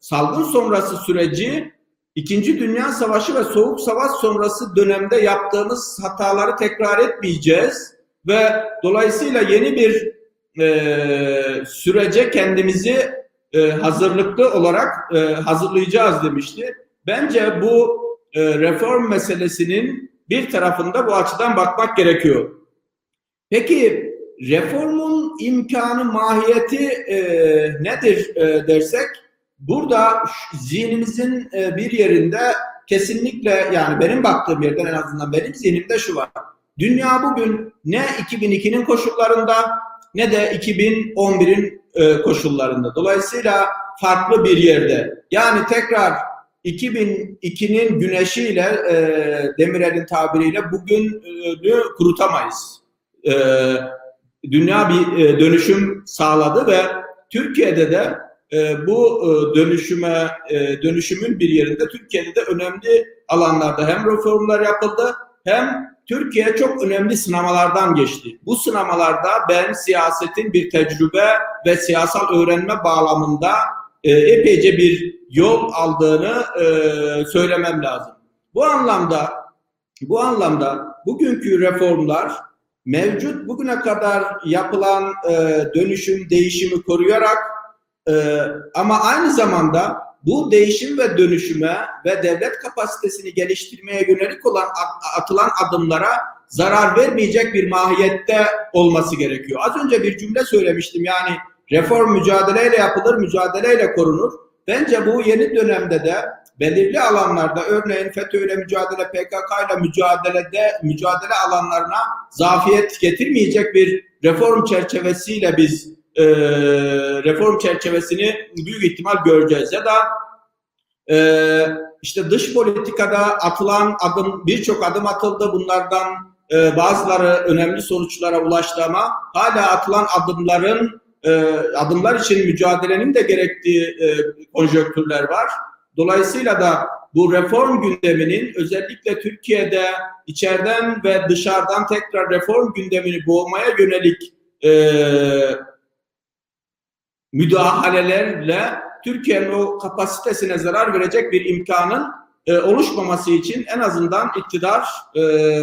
salgın sonrası süreci İkinci Dünya Savaşı ve Soğuk Savaş sonrası dönemde yaptığımız hataları tekrar etmeyeceğiz ve dolayısıyla yeni bir e, sürece kendimizi e, hazırlıklı olarak e, hazırlayacağız demişti. Bence bu e, reform meselesinin bir tarafında bu açıdan bakmak gerekiyor. Peki reformun imkanı, mahiyeti e, nedir e, dersek, burada zihnimizin e, bir yerinde kesinlikle yani benim baktığım yerden en azından benim zihnimde şu var. Dünya bugün ne 2002'nin koşullarında ne de 2011'in e, koşullarında. Dolayısıyla farklı bir yerde. Yani tekrar 2002'nin güneşiyle e, Demirel'in tabiriyle bugünü kurutamayız. E, dünya bir e, dönüşüm sağladı ve Türkiye'de de e, bu e, dönüşüme e, dönüşümün bir yerinde Türkiye'de de önemli alanlarda hem reformlar yapıldı hem Türkiye çok önemli sınamalardan geçti. Bu sınamalarda ben siyasetin bir tecrübe ve siyasal öğrenme bağlamında e, epeyce bir yol aldığını e, söylemem lazım. Bu anlamda bu anlamda bugünkü reformlar mevcut bugüne kadar yapılan e, dönüşüm değişimi koruyarak e, ama aynı zamanda bu değişim ve dönüşüme ve devlet kapasitesini geliştirmeye yönelik olan atılan adımlara zarar vermeyecek bir mahiyette olması gerekiyor. Az önce bir cümle söylemiştim yani reform mücadeleyle yapılır, mücadeleyle korunur. Bence bu yeni dönemde de belirli alanlarda örneğin FETÖ'yle mücadele, PKK'yla mücadelede mücadele alanlarına zafiyet getirmeyecek bir reform çerçevesiyle biz e, reform çerçevesini büyük ihtimal göreceğiz. Ya da e, işte dış politikada atılan adım birçok adım atıldı. Bunlardan e, bazıları önemli sonuçlara ulaştı ama hala atılan adımların e, adımlar için mücadelenin de gerektiği e, konjonktürler var. Dolayısıyla da bu reform gündeminin özellikle Türkiye'de içeriden ve dışarıdan tekrar reform gündemini boğmaya yönelik e, müdahalelerle Türkiye'nin o kapasitesine zarar verecek bir imkanın e, oluşmaması için en azından iktidar e,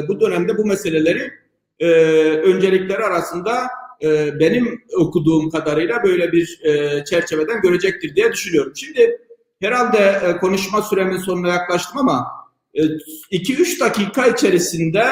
bu dönemde bu meseleleri e, öncelikleri arasında e, benim okuduğum kadarıyla böyle bir e, çerçeveden görecektir diye düşünüyorum. Şimdi herhalde e, konuşma süremin sonuna yaklaştım ama 2-3 e, dakika içerisinde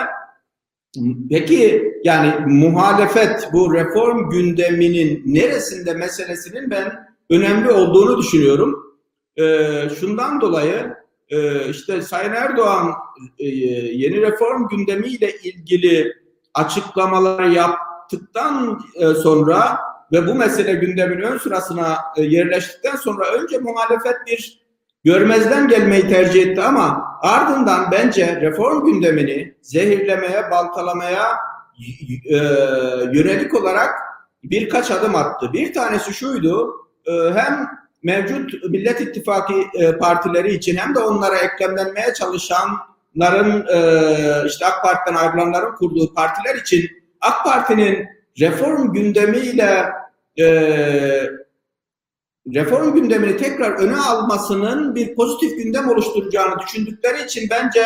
Peki yani muhalefet bu reform gündeminin neresinde meselesinin ben önemli olduğunu düşünüyorum. Ee, şundan dolayı e, işte Sayın Erdoğan e, yeni reform gündemiyle ilgili açıklamalar yaptıktan e, sonra ve bu mesele gündemin ön sırasına e, yerleştikten sonra önce muhalefet bir görmezden gelmeyi tercih etti ama ardından bence reform gündemini zehirlemeye, baltalamaya e, yönelik olarak birkaç adım attı. Bir tanesi şuydu, e, hem mevcut Millet İttifakı e, partileri için hem de onlara eklemlenmeye çalışanların e, işte AK Parti'den ayrılanların kurduğu partiler için AK Parti'nin reform gündemiyle e, reform gündemini tekrar öne almasının bir pozitif gündem oluşturacağını düşündükleri için bence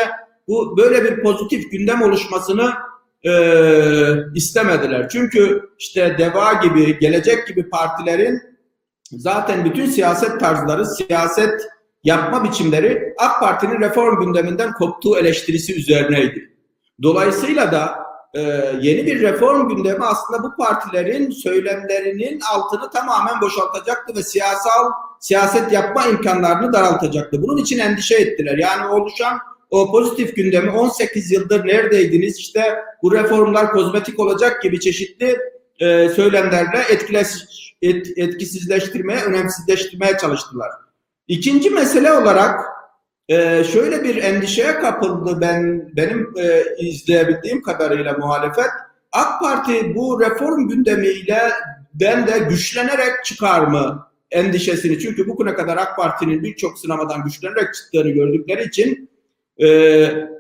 bu böyle bir pozitif gündem oluşmasını e, istemediler. Çünkü işte DEVA gibi, Gelecek gibi partilerin zaten bütün siyaset tarzları, siyaset yapma biçimleri AK Parti'nin reform gündeminden koptuğu eleştirisi üzerineydi. Dolayısıyla da e, yeni bir reform gündemi aslında bu partilerin söylemlerinin altını tamamen boşaltacaktı ve siyasal siyaset yapma imkanlarını daraltacaktı. Bunun için endişe ettiler. Yani oluşan o pozitif gündemi 18 yıldır neredeydiniz işte bu reformlar kozmetik olacak gibi çeşitli e, söylemlerle etkiles, et, etkisizleştirmeye, önemsizleştirmeye çalıştılar. İkinci mesele olarak ee, şöyle bir endişeye kapıldı ben benim e, izleyebildiğim kadarıyla muhalefet. AK Parti bu reform gündemiyle ben de güçlenerek çıkar mı endişesini. Çünkü bugüne kadar AK Parti'nin birçok sınamadan güçlenerek çıktığını gördükleri için e,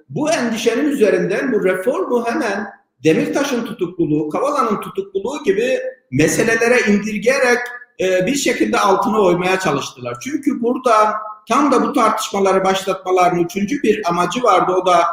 bu endişenin üzerinden bu reformu hemen Demirtaş'ın tutukluluğu, Kavala'nın tutukluluğu gibi meselelere indirgeyerek e, bir şekilde altına oymaya çalıştılar. Çünkü burada tam da bu tartışmaları başlatmalarının üçüncü bir amacı vardı. O da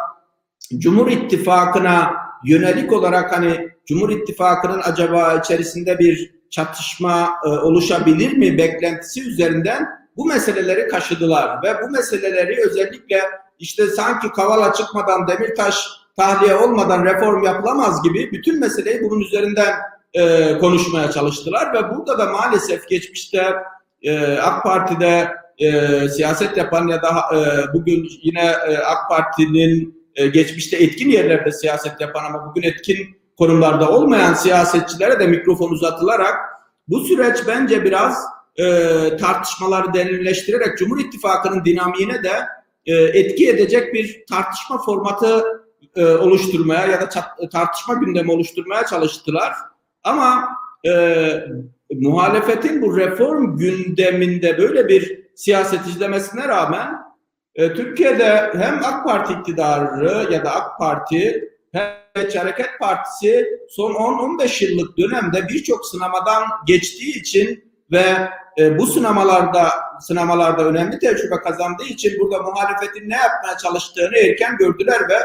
Cumhur İttifakı'na yönelik olarak hani Cumhur İttifakı'nın acaba içerisinde bir çatışma e, oluşabilir mi beklentisi üzerinden bu meseleleri kaşıdılar ve bu meseleleri özellikle işte sanki Kavala çıkmadan Demirtaş tahliye olmadan reform yapılamaz gibi bütün meseleyi bunun üzerinden e, konuşmaya çalıştılar ve burada da maalesef geçmişte e, AK Parti'de e, siyaset yapan ya da e, bugün yine e, AK Parti'nin e, geçmişte etkin yerlerde siyaset yapan ama bugün etkin konumlarda olmayan siyasetçilere de mikrofon uzatılarak bu süreç bence biraz e, tartışmaları derinleştirerek Cumhur İttifakı'nın dinamiğine de e, etki edecek bir tartışma formatı e, oluşturmaya ya da tartışma gündemi oluşturmaya çalıştılar. Ama e, muhalefetin bu reform gündeminde böyle bir siyaset izlemesine rağmen e, Türkiye'de hem AK Parti iktidarı ya da AK Parti Milliyetçi Hareket Partisi son 10-15 yıllık dönemde birçok sınamadan geçtiği için ve e, bu sınamalarda sınamalarda önemli tecrübe kazandığı için burada muhalefetin ne yapmaya çalıştığını erken gördüler ve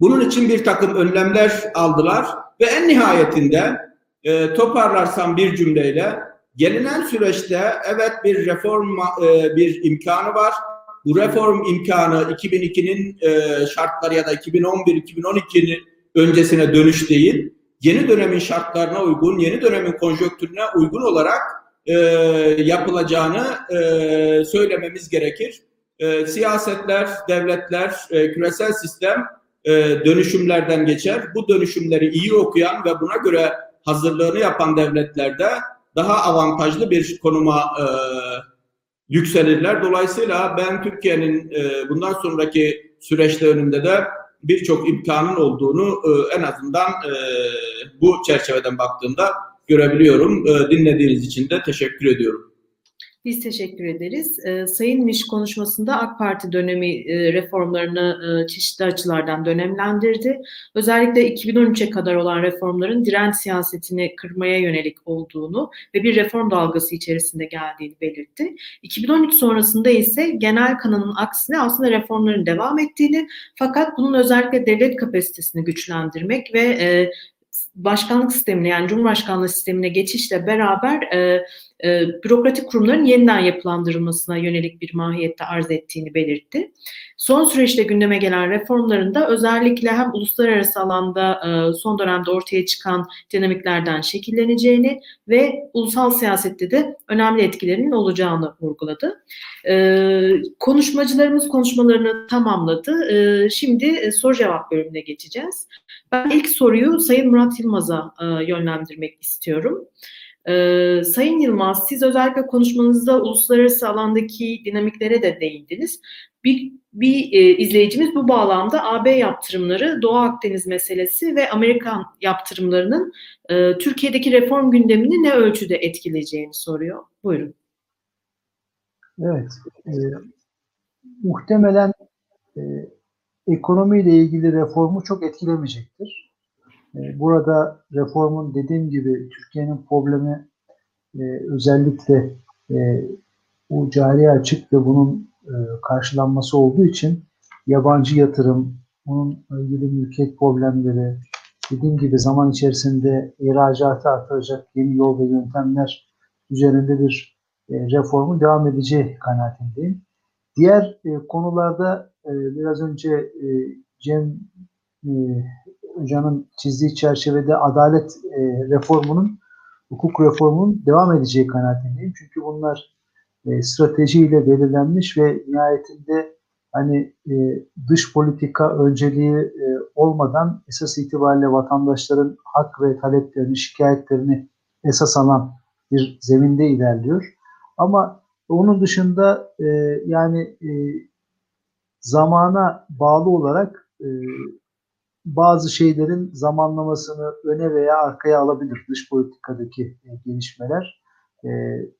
bunun için bir takım önlemler aldılar ve en nihayetinde e, toparlarsam bir cümleyle gelinen süreçte evet bir reform e, bir imkanı var. Bu reform imkanı 2002'nin e, şartları ya da 2011-2012'nin öncesine dönüş değil. Yeni dönemin şartlarına uygun, yeni dönemin konjonktürüne uygun olarak e, yapılacağını e, söylememiz gerekir. E, siyasetler, devletler, e, küresel sistem e, dönüşümlerden geçer. Bu dönüşümleri iyi okuyan ve buna göre hazırlığını yapan devletlerde daha avantajlı bir konuma e, yükselirler. Dolayısıyla ben Türkiye'nin e, bundan sonraki süreçte önünde de birçok imkanın olduğunu e, en azından e, bu çerçeveden baktığımda görebiliyorum. E, dinlediğiniz için de teşekkür ediyorum. Biz teşekkür ederiz. E, Sayın Miş konuşmasında AK Parti dönemi e, reformlarını e, çeşitli açılardan dönemlendirdi. Özellikle 2013'e kadar olan reformların direnç siyasetini kırmaya yönelik olduğunu ve bir reform dalgası içerisinde geldiğini belirtti. 2013 sonrasında ise genel kanının aksine aslında reformların devam ettiğini fakat bunun özellikle devlet kapasitesini güçlendirmek ve e, başkanlık sistemine yani Cumhurbaşkanlığı sistemine geçişle beraber e, e, bürokratik kurumların yeniden yapılandırılmasına yönelik bir mahiyette arz ettiğini belirtti. Son süreçte gündeme gelen reformlarında özellikle hem uluslararası alanda e, son dönemde ortaya çıkan dinamiklerden şekilleneceğini ve ulusal siyasette de önemli etkilerinin olacağını vurguladı. E, konuşmacılarımız konuşmalarını tamamladı. E, şimdi e, soru cevap bölümüne geçeceğiz. Ben ilk soruyu Sayın Murat Yılmaz'a e, yönlendirmek istiyorum. Ee, Sayın Yılmaz, siz özellikle konuşmanızda uluslararası alandaki dinamiklere de değindiniz. Bir, bir e, izleyicimiz bu bağlamda AB yaptırımları, Doğu Akdeniz meselesi ve Amerikan yaptırımlarının e, Türkiye'deki reform gündemini ne ölçüde etkileyeceğini soruyor. Buyurun. Evet, e, muhtemelen e, ekonomiyle ilgili reformu çok etkilemeyecektir. E, burada reformun dediğim gibi Türkiye'nin problemi e, özellikle e, bu cari açık ve bunun e, karşılanması olduğu için yabancı yatırım, bunun ilgili mülkiyet problemleri, dediğim gibi zaman içerisinde ihracatı artıracak yeni yol ve yöntemler üzerinde bir reformun devam edeceği kanaatindeyim. Diğer konularda biraz önce Cem Hoca'nın çizdiği çerçevede adalet e, reformunun, hukuk reformunun devam edeceği kanaatindeyim. Çünkü bunlar e, stratejiyle belirlenmiş ve nihayetinde hani e, dış politika önceliği e, olmadan esas itibariyle vatandaşların hak ve taleplerini, şikayetlerini esas alan bir zeminde ilerliyor. Ama onun dışında e, yani e, zamana bağlı olarak e, bazı şeylerin zamanlamasını öne veya arkaya alabilir dış politikadaki e, gelişmeler. E,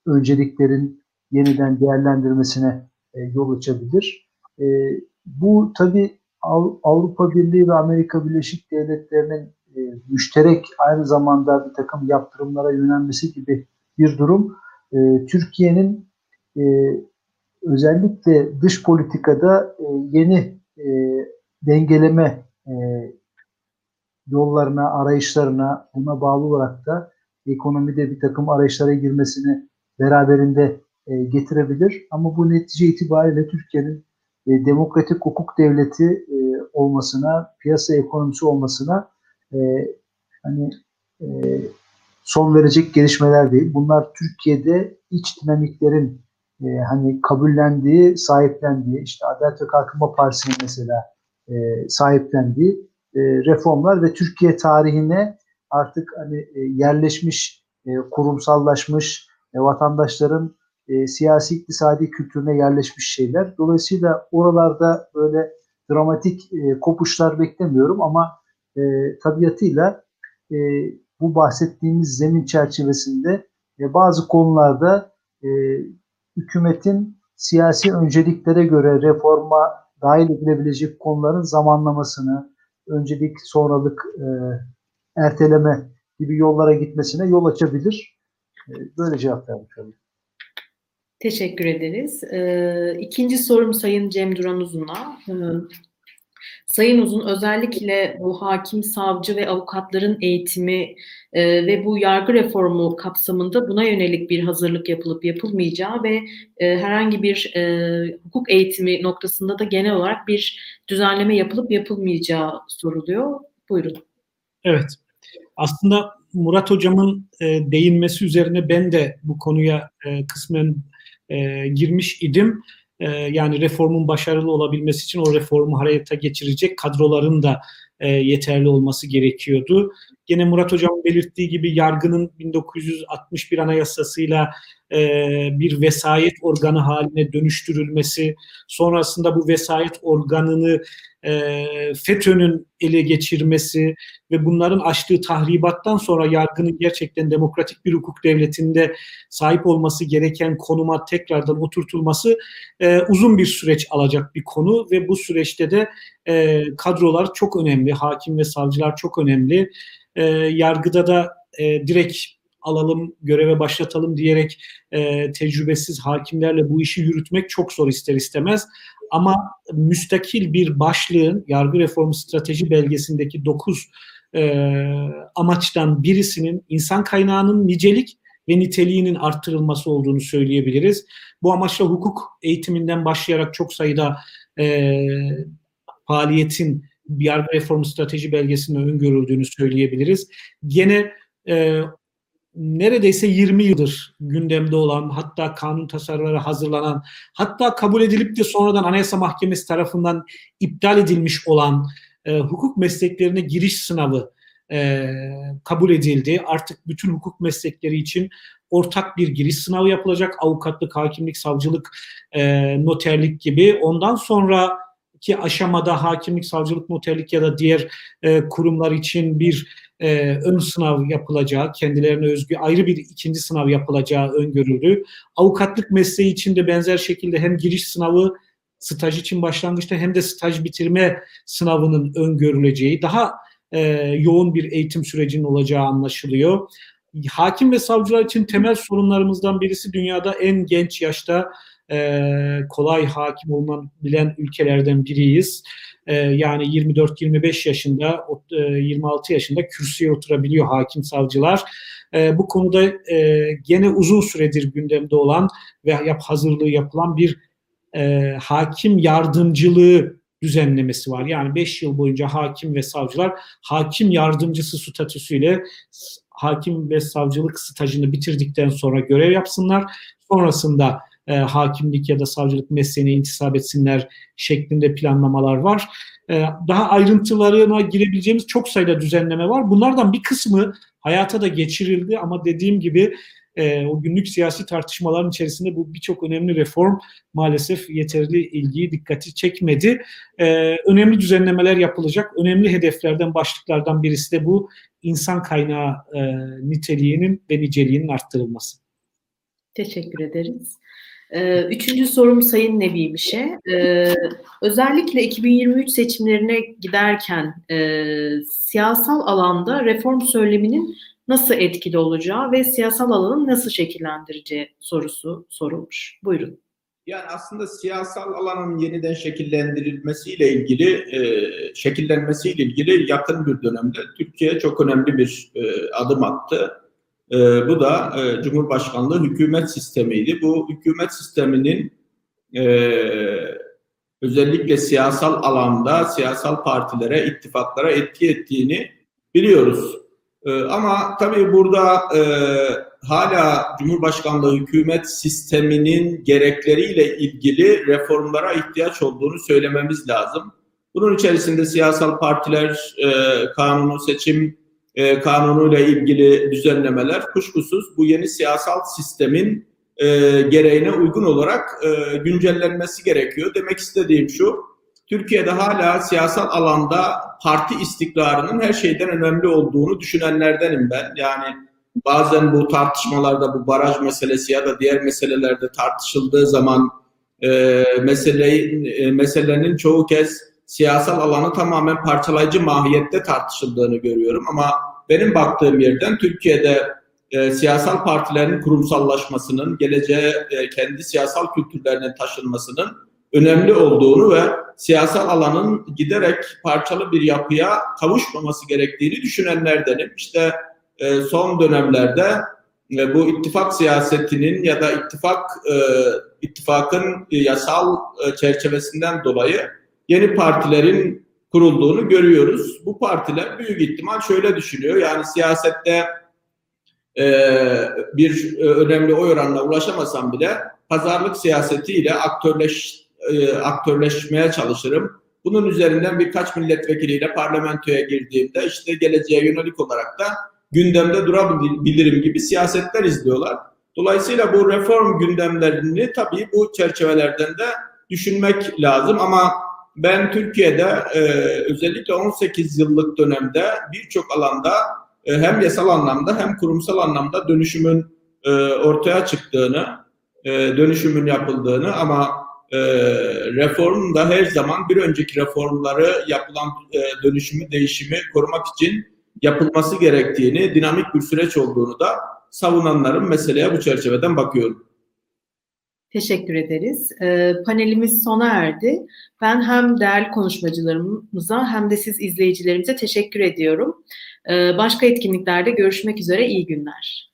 önceliklerin yeniden değerlendirmesine e, yol açabilir. E, bu tabi Avrupa Birliği ve Amerika Birleşik Devletleri'nin e, müşterek aynı zamanda bir takım yaptırımlara yönelmesi gibi bir durum. E, Türkiye'nin e, özellikle dış politikada e, yeni e, dengeleme e, yollarına, arayışlarına buna bağlı olarak da ekonomide bir takım arayışlara girmesini beraberinde e, getirebilir. Ama bu netice itibariyle Türkiye'nin e, demokratik hukuk devleti e, olmasına, piyasa ekonomisi olmasına e, hani e, son verecek gelişmeler değil. Bunlar Türkiye'de iç dinamiklerin e, hani kabullendiği, sahiplendiği, işte Adalet ve Kalkınma Partisi'nin mesela e, sahiplendiği e, reformlar ve Türkiye tarihine artık hani e, yerleşmiş, e, kurumsallaşmış e, vatandaşların e, siyasi iktisadi kültürüne yerleşmiş şeyler. Dolayısıyla oralarda böyle dramatik e, kopuşlar beklemiyorum ama e, tabiatıyla e, bu bahsettiğimiz zemin çerçevesinde e, bazı konularda e, hükümetin siyasi önceliklere göre reforma dahil edilebilecek konuların zamanlamasını, öncelik sonralık e, erteleme gibi yollara gitmesine yol açabilir. E, böyle cevap vermiş. Teşekkür ederiz. Ee, ikinci sorum Sayın Cem Duran Uzun'a. Sayın Uzun özellikle bu hakim, savcı ve avukatların eğitimi e, ve bu yargı reformu kapsamında buna yönelik bir hazırlık yapılıp yapılmayacağı ve e, herhangi bir e, hukuk eğitimi noktasında da genel olarak bir düzenleme yapılıp yapılmayacağı soruluyor. Buyurun. Evet. Aslında Murat Hocam'ın e, değinmesi üzerine ben de bu konuya e, kısmen e, girmiş idim. E, yani reformun başarılı olabilmesi için o reformu hayata geçirecek kadroların da e, yeterli olması gerekiyordu. Gene Murat Hocam belirttiği gibi yargının 1961 anayasasıyla e, bir vesayet organı haline dönüştürülmesi, sonrasında bu vesayet organını e, FETÖ'nün ele geçirmesi ve bunların açtığı tahribattan sonra yargının gerçekten demokratik bir hukuk devletinde sahip olması gereken konuma tekrardan oturtulması e, uzun bir süreç alacak bir konu ve bu süreçte de e, kadrolar çok önemli, hakim ve savcılar çok önemli. E, yargıda da e, direkt alalım, göreve başlatalım diyerek e, tecrübesiz hakimlerle bu işi yürütmek çok zor ister istemez. Ama müstakil bir başlığın yargı reformu strateji belgesindeki 9 e, amaçtan birisinin insan kaynağının nicelik ve niteliğinin arttırılması olduğunu söyleyebiliriz. Bu amaçla hukuk eğitiminden başlayarak çok sayıda e, faaliyetin yargı reformu strateji belgesinde öngörüldüğünü söyleyebiliriz. Gene e, neredeyse 20 yıldır gündemde olan, hatta kanun tasarıları hazırlanan, hatta kabul edilip de sonradan Anayasa Mahkemesi tarafından iptal edilmiş olan e, hukuk mesleklerine giriş sınavı e, kabul edildi. Artık bütün hukuk meslekleri için ortak bir giriş sınavı yapılacak. Avukatlık, hakimlik, savcılık, e, noterlik gibi. Ondan sonra ki aşamada hakimlik, savcılık, noterlik ya da diğer e, kurumlar için bir e, ön sınav yapılacağı, kendilerine özgü ayrı bir ikinci sınav yapılacağı öngörüldü. Avukatlık mesleği için de benzer şekilde hem giriş sınavı staj için başlangıçta hem de staj bitirme sınavının öngörüleceği, daha e, yoğun bir eğitim sürecinin olacağı anlaşılıyor. Hakim ve savcılar için temel sorunlarımızdan birisi dünyada en genç yaşta e, kolay hakim olunabilen ülkelerden biriyiz. E, yani 24-25 yaşında, e, 26 yaşında kürsüye oturabiliyor hakim savcılar. E, bu konuda e, gene uzun süredir gündemde olan ve yap hazırlığı yapılan bir e, hakim yardımcılığı düzenlemesi var. Yani 5 yıl boyunca hakim ve savcılar hakim yardımcısı statüsüyle hakim ve savcılık stajını bitirdikten sonra görev yapsınlar. Sonrasında e, hakimlik ya da savcılık mesleğine intisap etsinler şeklinde planlamalar var. E, daha ayrıntılarına girebileceğimiz çok sayıda düzenleme var. Bunlardan bir kısmı hayata da geçirildi ama dediğim gibi e, o günlük siyasi tartışmaların içerisinde bu birçok önemli reform maalesef yeterli ilgiyi, dikkati çekmedi. E, önemli düzenlemeler yapılacak. Önemli hedeflerden, başlıklardan birisi de bu insan kaynağı e, niteliğinin ve niceliğinin arttırılması. Teşekkür ederiz. Ee, üçüncü sorum Sayın Nebi Mişe. Ee, özellikle 2023 seçimlerine giderken e, siyasal alanda reform söyleminin nasıl etkili olacağı ve siyasal alanın nasıl şekillendireceği sorusu sorulmuş. Buyurun. Yani aslında siyasal alanın yeniden şekillendirilmesiyle ilgili, e, şekillenmesiyle ilgili yakın bir dönemde Türkiye çok önemli bir e, adım attı. E, bu da e, Cumhurbaşkanlığı hükümet sistemiydi. Bu hükümet sisteminin e, özellikle siyasal alanda siyasal partilere, ittifaklara etki ettiğini biliyoruz. E, ama tabii burada e, hala Cumhurbaşkanlığı hükümet sisteminin gerekleriyle ilgili reformlara ihtiyaç olduğunu söylememiz lazım. Bunun içerisinde siyasal partiler e, kanunu, seçim e, kanunuyla ilgili düzenlemeler kuşkusuz bu yeni siyasal sistemin e, gereğine uygun olarak e, güncellenmesi gerekiyor. Demek istediğim şu, Türkiye'de hala siyasal alanda parti istikrarının her şeyden önemli olduğunu düşünenlerdenim ben. Yani bazen bu tartışmalarda bu baraj meselesi ya da diğer meselelerde tartışıldığı zaman e, meseleyi, e, meselenin çoğu kez siyasal alanı tamamen parçalayıcı mahiyette tartışıldığını görüyorum. Ama benim baktığım yerden Türkiye'de e, siyasal partilerin kurumsallaşmasının, geleceğe e, kendi siyasal kültürlerinin taşınmasının önemli olduğunu ve siyasal alanın giderek parçalı bir yapıya kavuşmaması gerektiğini düşünenlerdenim. İşte e, son dönemlerde e, bu ittifak siyasetinin ya da ittifak e, ittifakın yasal e, çerçevesinden dolayı yeni partilerin kurulduğunu görüyoruz. Bu partiler büyük ihtimal şöyle düşünüyor. Yani siyasette e, bir e, önemli oy oranına ulaşamasam bile pazarlık siyasetiyle aktörleş, e, aktörleşmeye çalışırım. Bunun üzerinden birkaç milletvekiliyle parlamentoya girdiğimde işte geleceğe yönelik olarak da gündemde durabilirim gibi siyasetler izliyorlar. Dolayısıyla bu reform gündemlerini tabii bu çerçevelerden de düşünmek lazım ama ben Türkiye'de e, özellikle 18 yıllık dönemde birçok alanda e, hem yasal anlamda hem kurumsal anlamda dönüşümün e, ortaya çıktığını, e, dönüşümün yapıldığını ama e, reform da her zaman bir önceki reformları yapılan e, dönüşümü, değişimi korumak için yapılması gerektiğini, dinamik bir süreç olduğunu da savunanların meseleye bu çerçeveden bakıyorum. Teşekkür ederiz. E, panelimiz sona erdi. Ben hem değerli konuşmacılarımıza hem de siz izleyicilerimize teşekkür ediyorum. E, başka etkinliklerde görüşmek üzere. İyi günler.